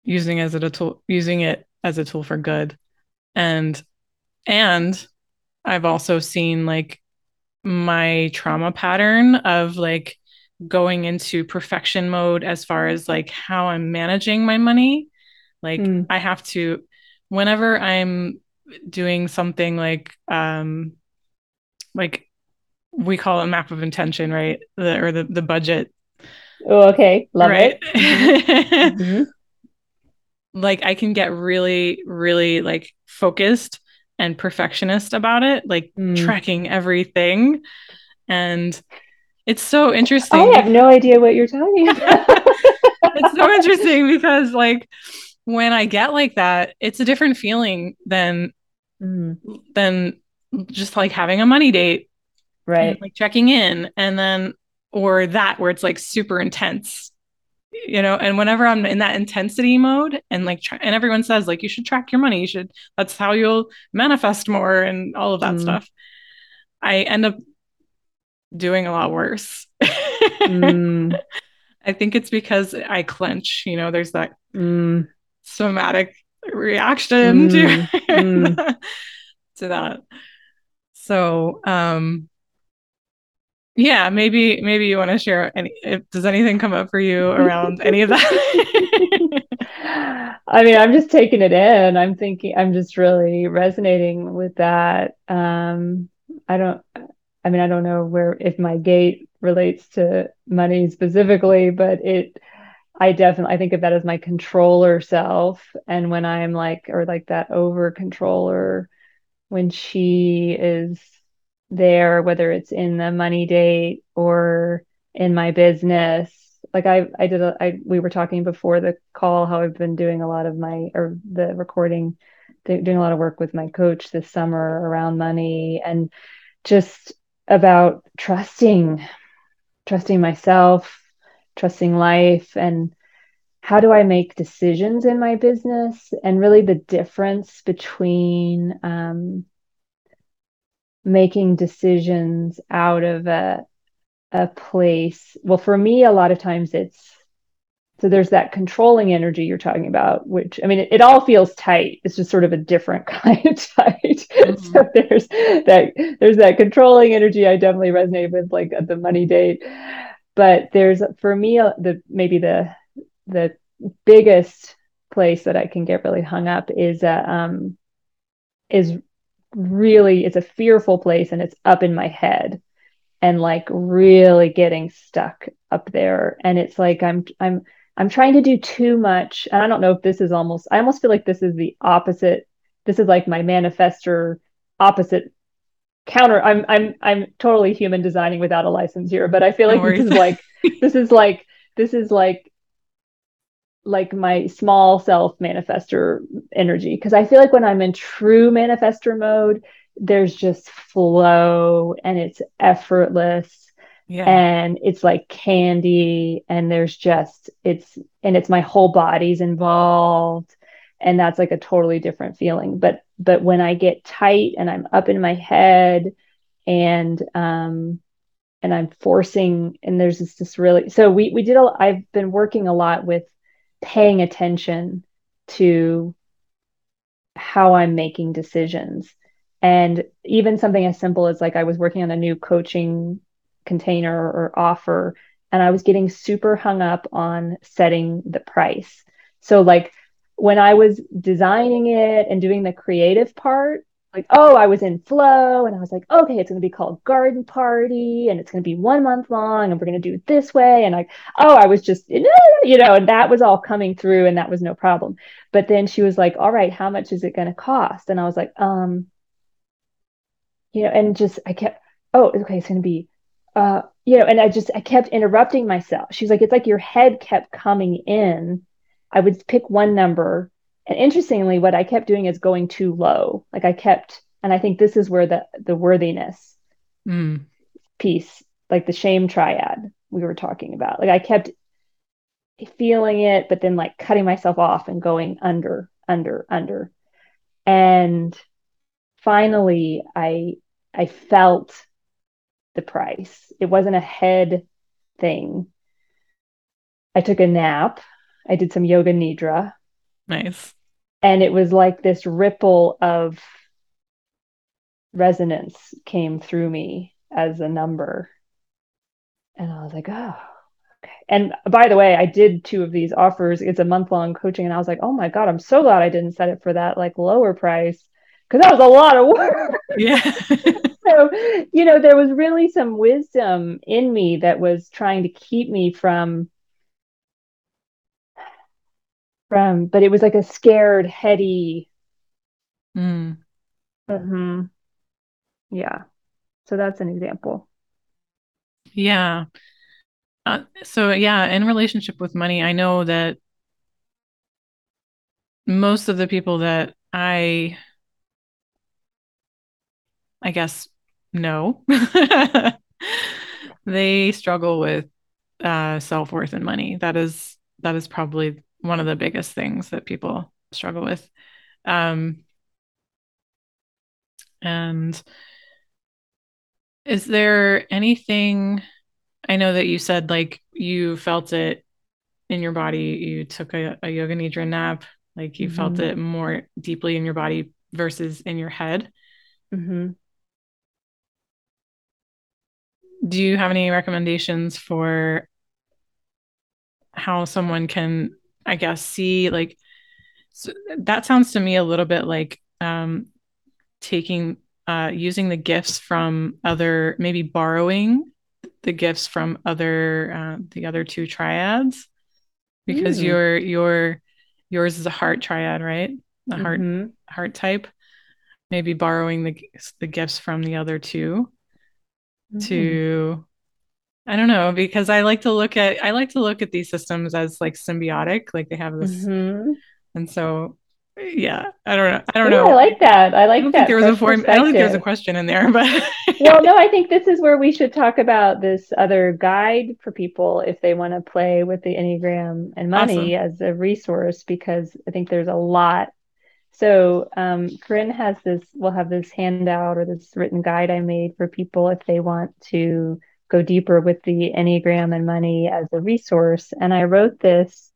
A: using as a tool, using it as a tool for good, and and I've also seen like my trauma pattern of like going into perfection mode as far as like how I'm managing my money. Like mm. I have to whenever I'm doing something like um like we call it a map of intention, right? The, or the the budget.
B: Oh, okay. Love right? it. Mm-hmm.
A: mm-hmm. Like I can get really really like focused and perfectionist about it, like mm. tracking everything and it's so interesting.
B: I have no idea what you're talking about.
A: it's so interesting because like when I get like that, it's a different feeling than mm. than just like having a money date.
B: Right.
A: And, like checking in and then or that where it's like super intense. You know, and whenever I'm in that intensity mode and like try- and everyone says like you should track your money, you should that's how you'll manifest more and all of that mm. stuff. I end up doing a lot worse. mm. I think it's because I clench, you know, there's that mm. somatic reaction mm. to, mm. to that. So, um, yeah, maybe maybe you want to share any if, does anything come up for you around any of that?
B: I mean, I'm just taking it in. I'm thinking I'm just really resonating with that. Um I don't I mean, I don't know where if my gate relates to money specifically, but it I definitely I think of that as my controller self. And when I'm like or like that over controller, when she is there, whether it's in the money date or in my business. Like I, I did a, I, we were talking before the call how I've been doing a lot of my, or the recording, doing a lot of work with my coach this summer around money and just about trusting, trusting myself, trusting life, and how do I make decisions in my business? And really the difference between um, making decisions out of a a place well for me a lot of times it's so there's that controlling energy you're talking about which i mean it, it all feels tight. It's just sort of a different kind of tight. Mm-hmm. so there's that there's that controlling energy i definitely resonate with like at the money date. But there's for me uh, the maybe the the biggest place that i can get really hung up is uh, um is really it's a fearful place and it's up in my head and like really getting stuck up there. And it's like i'm i'm i'm trying to do too much and i don't know if this is almost i almost feel like this is the opposite this is like my manifestor opposite counter i'm i'm i'm totally human designing without a license here but i feel like this is like this is like this is like like my small self manifestor energy because I feel like when I'm in true manifestor mode, there's just flow and it's effortless. Yeah. And it's like candy, and there's just it's and it's my whole body's involved, and that's like a totally different feeling. But but when I get tight and I'm up in my head, and um, and I'm forcing, and there's this, this really so we we did a I've been working a lot with paying attention to how I'm making decisions. And even something as simple as like I was working on a new coaching container or offer, and I was getting super hung up on setting the price. So, like when I was designing it and doing the creative part, like, oh, I was in flow and I was like, okay, it's going to be called Garden Party and it's going to be one month long and we're going to do it this way. And like, oh, I was just, you know, and that was all coming through and that was no problem. But then she was like, all right, how much is it going to cost? And I was like, um, you know, and just, I kept, oh, okay, it's going to be, uh, you know, and I just, I kept interrupting myself. She's like, it's like your head kept coming in. I would pick one number and interestingly, what I kept doing is going too low. Like I kept, and I think this is where the the worthiness mm. piece, like the shame triad we were talking about. Like I kept feeling it, but then like cutting myself off and going under, under, under. And finally I I felt the price. It wasn't a head thing. I took a nap. I did some yoga nidra.
A: Nice
B: and it was like this ripple of resonance came through me as a number and i was like oh okay and by the way i did two of these offers it's a month long coaching and i was like oh my god i'm so glad i didn't set it for that like lower price because that was a lot of work
A: yeah
B: so you know there was really some wisdom in me that was trying to keep me from from, but it was like a scared, heady. Mm. hmm Yeah. So that's an example.
A: Yeah. Uh, so yeah, in relationship with money, I know that most of the people that I I guess know they struggle with uh, self-worth and money. That is that is probably one of the biggest things that people struggle with. Um, and is there anything? I know that you said like you felt it in your body. You took a, a yoga nidra nap, like you mm-hmm. felt it more deeply in your body versus in your head. Mm-hmm. Do you have any recommendations for how someone can I guess, see like so that sounds to me a little bit like um, taking uh, using the gifts from other, maybe borrowing the gifts from other uh, the other two triads because mm. your your yours is a heart triad, right? The heart mm-hmm. heart type. Maybe borrowing the the gifts from the other two to I don't know because I like to look at I like to look at these systems as like symbiotic, like they have this,
B: Mm-hmm.
A: and so yeah, I don't know, I don't
B: Ooh,
A: know.
B: I like that. I
A: I
B: like
A: don't
B: that
A: there was a form. I don't think there was a question in there, but
B: Well, no, I think this is where we should talk about this other guide for people if they want to play with the Enneagram and money
A: awesome.
B: as a resource, because I think there's a lot. So, um, Corinne has this, we'll have this handout or this written guide I made for people if they want to go deeper with the Enneagram and money as a resource. And I wrote this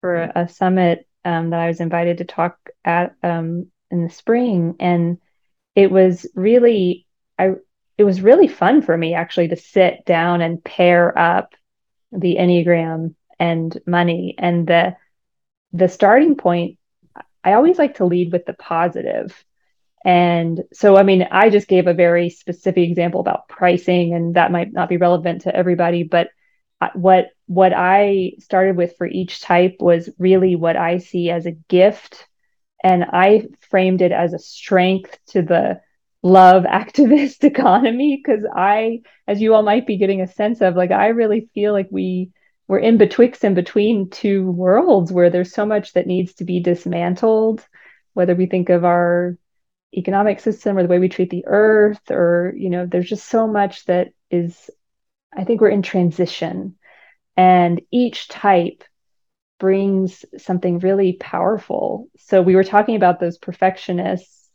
B: for a summit um, that I was invited to talk at um, in the spring. And it was really, I it was really fun for me actually to sit down and pair up the Enneagram and money. And the the starting point, I always like to lead with the positive. And so, I mean, I just gave a very specific example about pricing, and that might not be relevant to everybody, but what what I started with for each type was really what I see as a gift and I framed it as a strength to the love activist economy because I, as you all might be getting a sense of, like I really feel like we we're in betwixt and between two worlds where there's so much that needs to be dismantled, whether we think of our economic system or the way we treat the earth, or you know, there's just so much that is. I think we're in transition, and each type brings something really powerful. So we were talking about those perfectionists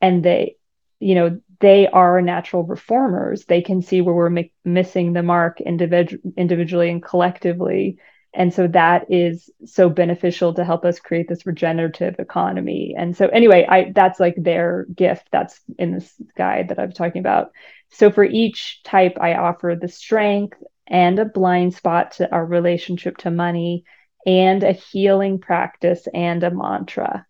B: and they you know they are natural reformers. They can see where we're mi- missing the mark individ- individually and collectively. And so that is so beneficial to help us create this regenerative economy. And so anyway, I that's like their gift. That's in this guide that I'm talking about. So for each type, I offer the strength and a blind spot to our relationship to money and a healing practice and a mantra.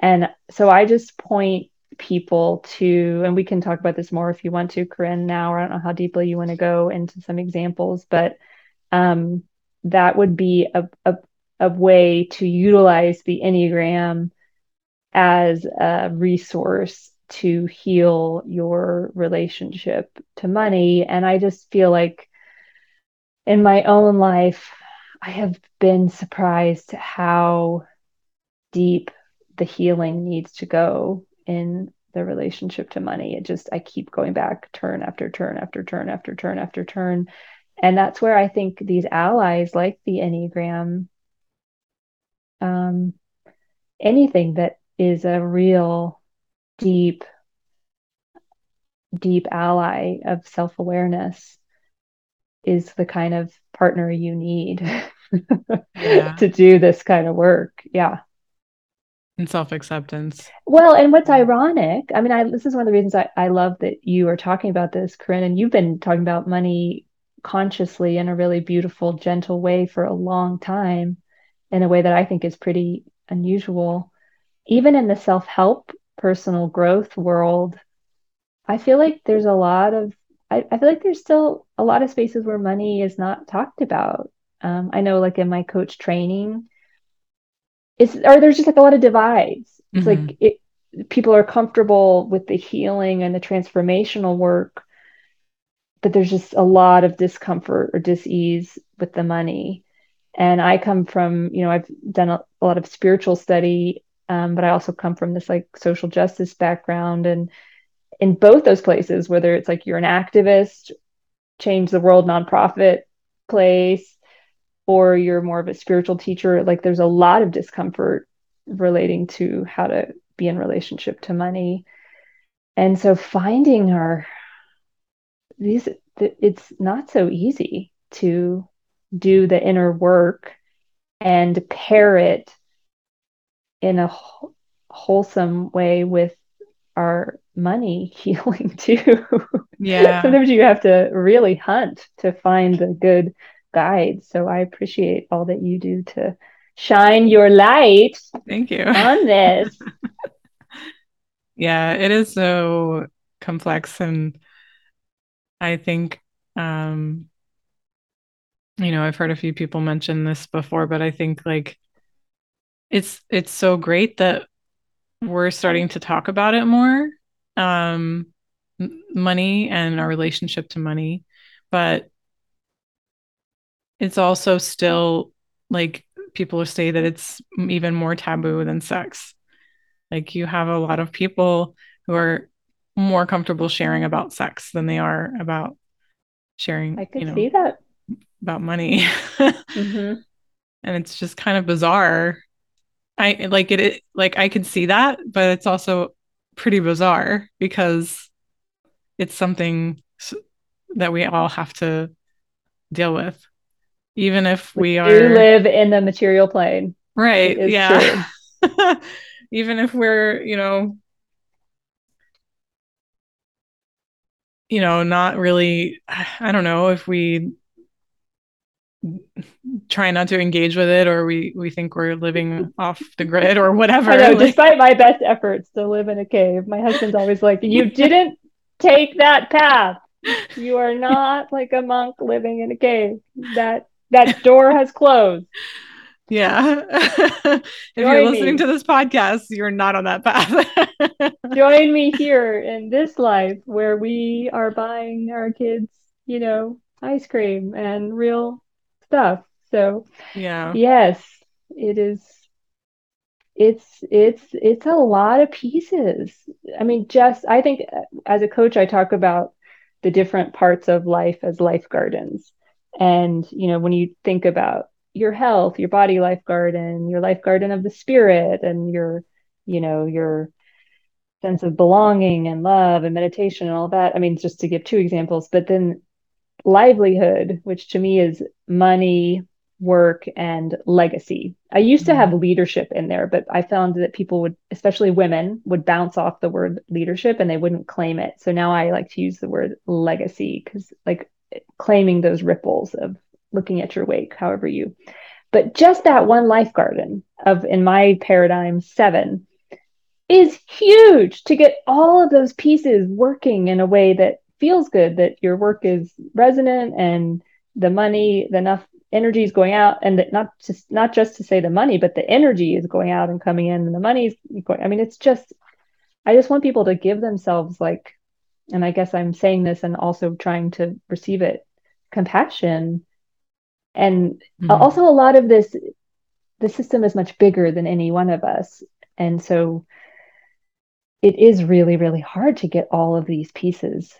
B: And so I just point people to, and we can talk about this more if you want to, Corinne, now, or I don't know how deeply you want to go into some examples, but um, that would be a, a, a way to utilize the Enneagram as a resource to heal your relationship to money. And I just feel like in my own life, I have been surprised how deep the healing needs to go in the relationship to money. It just, I keep going back turn after turn after turn after turn after turn. And that's where I think these allies like the Enneagram, um, anything that is a real deep, deep ally of self awareness is the kind of partner you need
A: yeah,
B: to do this kind of work. Yeah.
A: And self acceptance.
B: Well, and what's ironic, I mean, I this is one of the reasons I, I love that you are talking about this, Corinne, and you've been talking about money consciously in a really beautiful, gentle way for a long time, in a way that I think is pretty unusual. Even in the self-help, personal growth world, I feel like there's a lot of I, I feel like there's still a lot of spaces where money is not talked about. Um, I know like in my coach training, it's or there's just like a lot of divides. It's
A: Mm-hmm.
B: like it people are comfortable with the healing and the transformational work, but there's just a lot of discomfort or dis-ease with the money. And I come from, you know, I've done a, a lot of spiritual study, um, but I also come from this like social justice background. And in both those places, whether it's like you're an activist, change the world nonprofit place, or you're more of a spiritual teacher, like there's a lot of discomfort relating to how to be in relationship to money. And so finding our these it's not so easy to do the inner work and pair it in a wholesome way with our money healing too.
A: Yeah,
B: Sometimes you have to really hunt to find the good guide. So I appreciate all that you do to shine your light
A: thank you.
B: on this.
A: yeah, it is so complex, and I think, um, you know, I've heard a few people mention this before, but I think like it's it's so great that we're starting to talk about it more. Um, money and our relationship to money, but it's also still like people say that it's even more taboo than sex. Like you have a lot of people who are more comfortable sharing about sex than they are about sharing.
B: I could
A: you know,
B: see that
A: about money. mm-hmm. And it's just kind of bizarre. I like it, it like I can see that, but it's also pretty bizarre because it's something that we all have to deal with even if we, we are
B: live in the material plane.
A: Right yeah. even if we're you know you know not really i don't know if we try not to engage with it or we we think we're living off the grid or whatever
B: I know, like, despite my best efforts to live in a cave my husband's always like you didn't take that path. You are not like a monk living in a cave. That that door has closed
A: yeah if you're listening me. to this podcast you're not on that path
B: Join me here in this life where we are buying our kids you know ice cream and real stuff. So
A: yeah,
B: yes, it is. It's it's it's a lot of pieces. I mean, just I think uh, as a coach, I talk about the different parts of life as life gardens. And you know, when you think about your health, your body life garden, your life garden of the spirit, and your, you know, your sense of belonging and love and meditation and all that. I mean, just to give two examples, but then livelihood, which to me is money, work, and legacy. I used mm-hmm. to have leadership in there, but I found that people would, especially women, would bounce off the word leadership and they wouldn't claim it. So now I like to use the word legacy because, like, claiming those ripples of looking at your wake, however you. But just that one life garden of, in my paradigm, seven is huge to get all of those pieces working in a way that feels good that your work is resonant and the money, the enough energy is going out, and that not just not just to say the money, but the energy is going out and coming in, and the money is going. I mean, it's just. I just want people to give themselves like, and I guess I'm saying this and also trying to receive it, compassion, and mm-hmm. also a lot of this. The system is much bigger than any one of us, and so it is really really hard to get all of these pieces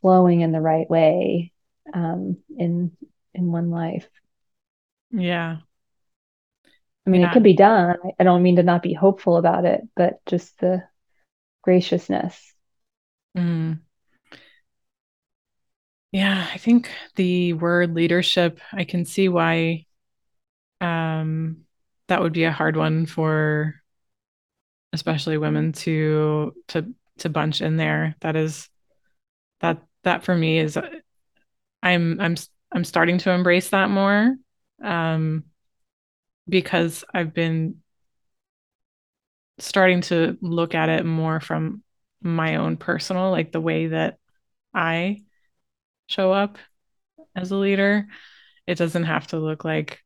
B: flowing in the right way um, in in one life.
A: Yeah.
B: I mean, yeah. it can be done. I don't mean to not be hopeful about it, but just the graciousness.
A: Mm. Yeah, I think the word leadership, I can see why um, that would be a hard one for especially women to to to bunch in there. That is that that for me is I'm I'm I'm starting to embrace that more um, because I've been starting to look at it more from my own personal like the way that I show up as a leader it doesn't have to look like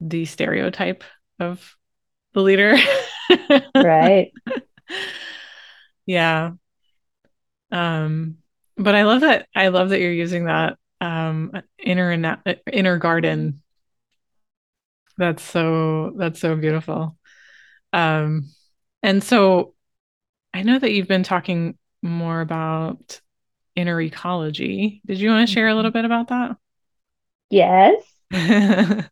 A: the stereotype of the leader
B: right
A: yeah um but I love that. I love that you're using that um, inner inner garden. That's so that's so beautiful. Um, and so I know that you've been talking more about inner ecology. Did you want to share a little mm-hmm. bit about that?
B: Yes.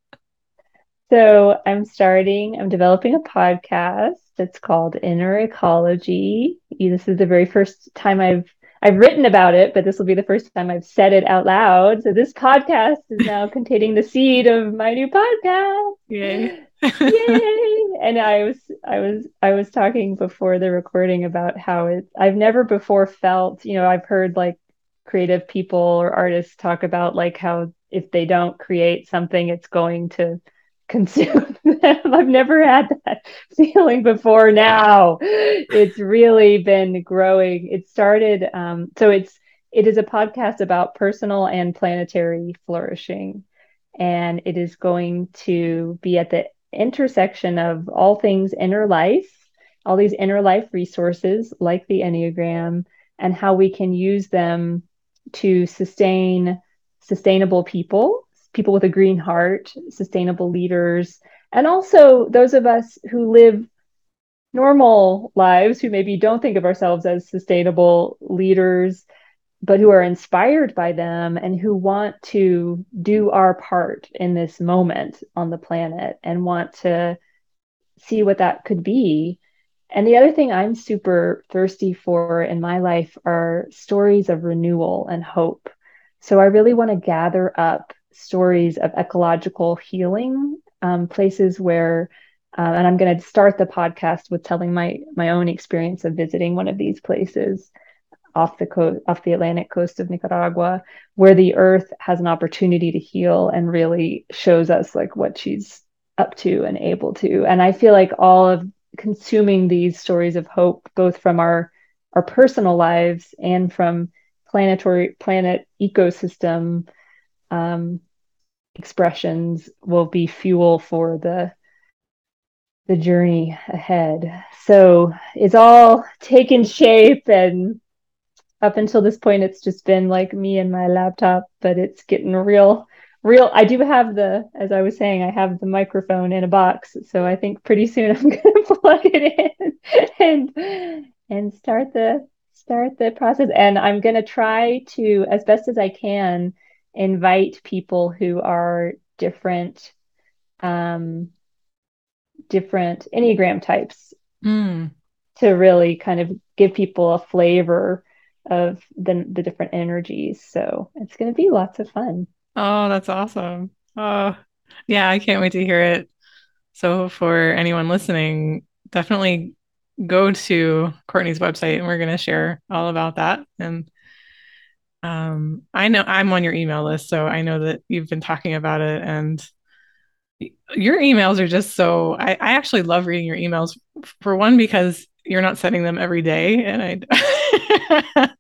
B: so I'm starting, I'm developing a podcast. It's called Inner Ecology. This is the very first time I've I've written about it, but this will be the first time I've said it out loud. So this podcast is now containing the seed of my new podcast.
A: Yay.
B: Yay. And I was I was I was talking before the recording about how it I've never before felt, you know, I've heard like creative people or artists talk about like how if they don't create something it's going to consume them. I've never had that feeling before now. It's really been growing. It started, um, so it's, it is a podcast about personal and planetary flourishing. And it is going to be at the intersection of all things inner life, all these inner life resources like the Enneagram and how we can use them to sustain sustainable people, people with a green heart, sustainable leaders, and also those of us who live normal lives who maybe don't think of ourselves as sustainable leaders but who are inspired by them and who want to do our part in this moment on the planet and want to see what that could be. And the other thing I'm super thirsty for in my life are stories of renewal and hope. So I really want to gather up stories of ecological healing, um, places where, uh, and I'm going to start the podcast with telling my my own experience of visiting one of these places off the coast off the Atlantic coast of Nicaragua where the earth has an opportunity to heal and really shows us like what she's up to and able to and I feel like all of consuming these stories of hope both from our our personal lives and from planetary planet ecosystem um, expressions will be fuel for the the journey ahead. So it's all taken shape and up until this point it's just been like me and my laptop but it's getting real real i do have the as i was saying i have the microphone in a box so i think pretty soon i'm going to plug it in and and start the start the process and i'm going to try to as best as i can invite people who are different um different enneagram types
A: mm.
B: to really kind of give people a flavor of the the different energies. So it's going to be lots of fun.
A: Oh, that's awesome. Oh, yeah, I can't wait to hear it. So for anyone listening, definitely go to Courtney's website and we're going to share all about that. And um, I know I'm on your email list, so I know that you've been talking about it and your emails are just so I, I actually love reading your emails for one because you're not sending them every day and i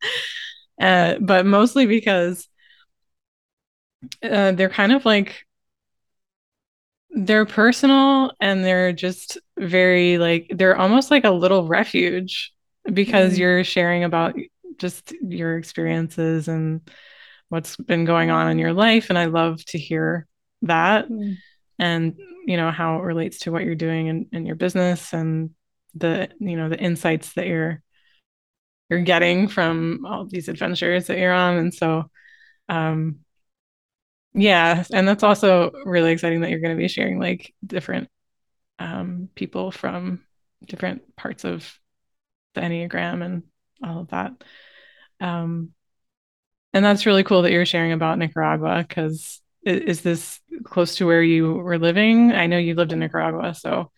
A: uh, but mostly because uh, they're kind of like they're personal and they're just very like they're almost like a little refuge because mm. you're sharing about just your experiences and what's been going on in your life and i love to hear that mm. and you know how it relates to what you're doing in, in your business and the you know the insights that you're you're getting from all these adventures that you're on. And so um yeah and that's also really exciting that you're going to be sharing like different um people from different parts of the enneagram and all of that. Um and that's really cool that you're sharing about nicaragua because is this close to where you were living? I know you lived in nicaragua so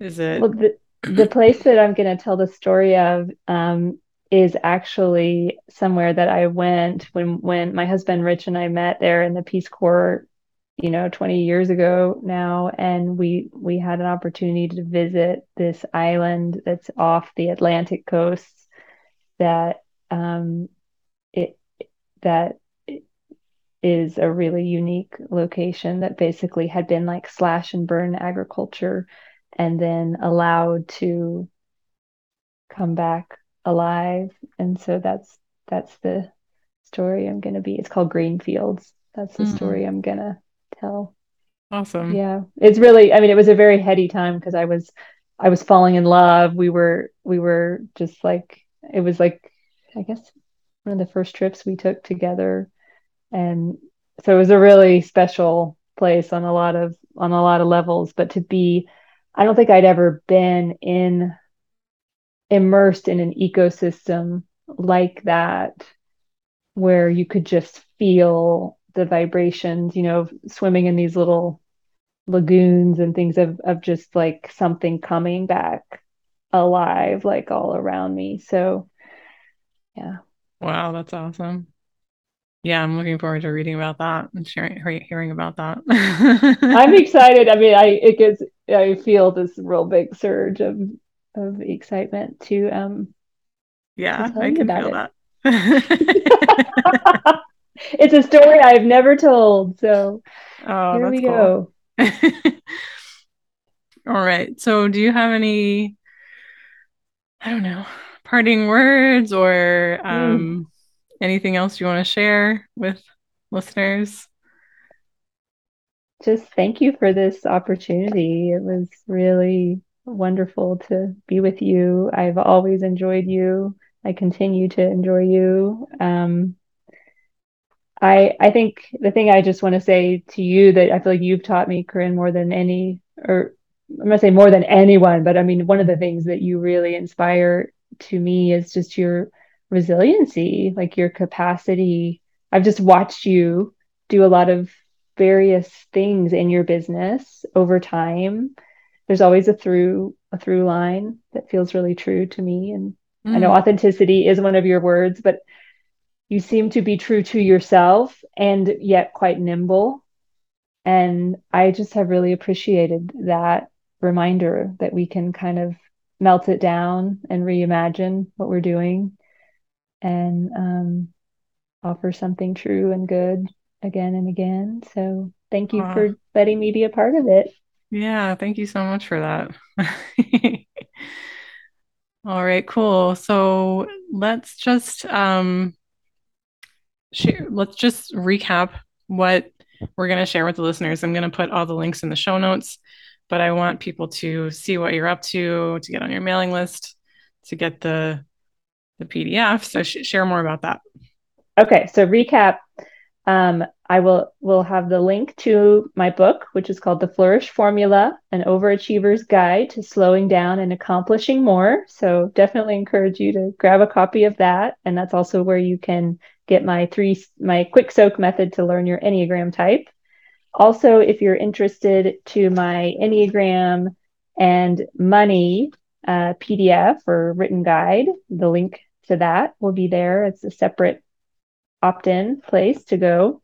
A: is it
B: well, the, the place that I'm going to tell the story of um, is actually somewhere that I went when when my husband Rich and I met there in the Peace Corps, you know, 20 years ago now, and we we had an opportunity to visit this island that's off the Atlantic coast that um, it that is a really unique location that basically had been like slash and burn agriculture and then allowed to come back alive. And so that's that's the story I'm gonna be. It's called Green Fields. That's the mm. story I'm gonna tell.
A: Awesome.
B: Yeah. It's really I mean it was a very heady time because I was I was falling in love. We were we were just like it was like I guess one of the first trips we took together. And so it was a really special place on a lot of on a lot of levels. But to be I don't think I'd ever been in immersed in an ecosystem like that where you could just feel the vibrations, you know, swimming in these little lagoons and things of of just like something coming back alive like all around me. So yeah.
A: Wow, that's awesome. Yeah, I'm looking forward to reading about that and sharing hearing about that.
B: I'm excited. I mean, I it gets I feel this real big surge of of excitement to um
A: yeah to I can feel it.
B: that it's a story I've never told so oh, here we cool. go
A: all right so do you have any I don't know parting words or um, mm. anything else you want to share with listeners?
B: Just thank you for this opportunity. It was really wonderful to be with you. I've always enjoyed you. I continue to enjoy you. Um, I I think the thing I just want to say to you that I feel like you've taught me, Corinne, more than any, or I'm gonna say more than anyone, but I mean one of the things that you really inspire to me is just your resiliency, like your capacity. I've just watched you do a lot of various things in your business over time. There's always a through a through line that feels really true to me. And mm. I know mm. authenticity is one of your words, but you seem to be true to yourself and yet quite nimble. And I just have really appreciated that reminder that we can kind of melt it down and reimagine what we're doing and um, offer something true and good again and again. So thank you for letting me be a part of it.
A: Yeah, thank you so much for that. All right, cool. So let's just um share, let's just recap what we're going to share with the listeners. I'm going to put all the links in the show notes, but I want people to see what you're up to, to get on your mailing list, to get the the PDF. So sh- share more about that.
B: Okay, so recap um, I will will have the link to my book, which is called The Flourish Formula: An Overachiever's Guide to Slowing Down and Accomplishing More. So definitely encourage you to grab a copy of that, and that's also where you can get my three my quick soak method to learn your Enneagram type. Also, if you're interested to my Enneagram and money uh, PDF or written guide, the link to that will be there. It's a separate opt in place to go.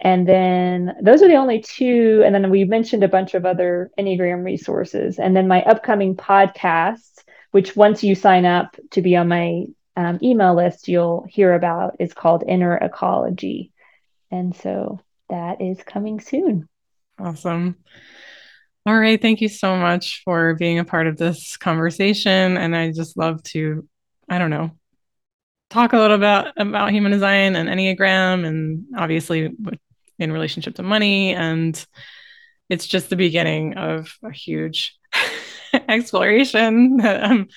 B: And then those are the only two. And then we mentioned a bunch of other Enneagram resources. And then my upcoming podcast, which once you sign up to be on my um, email list, you'll hear about, is called Inner Ecology. And so that is coming soon.
A: Awesome. All right. Thank you so much for being a part of this conversation. And I just love to, I don't know, talk a little bit about human design and Enneagram, and obviously in relationship to money. And it's just the beginning of a huge exploration that, um,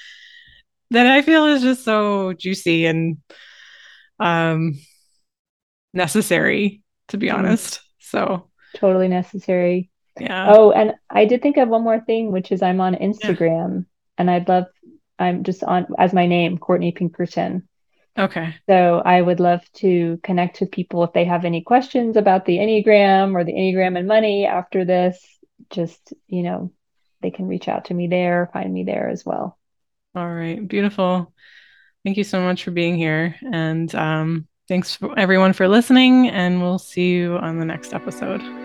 A: that I feel is just so juicy and um, necessary, to be mm. honest. So
B: totally necessary.
A: Yeah.
B: Oh, and I did think of one more thing, which is I'm on Instagram, yeah. and I'd love. I'm just on as my name, Courtney Pinkerton.
A: Okay.
B: So I would love to connect with people if they have any questions about the Enneagram or the Enneagram and money after this. Just, you know, they can reach out to me there, find me there as well.
A: All right. Beautiful. Thank you so much for being here. And um, thanks for everyone for listening. And we'll see you on the next episode.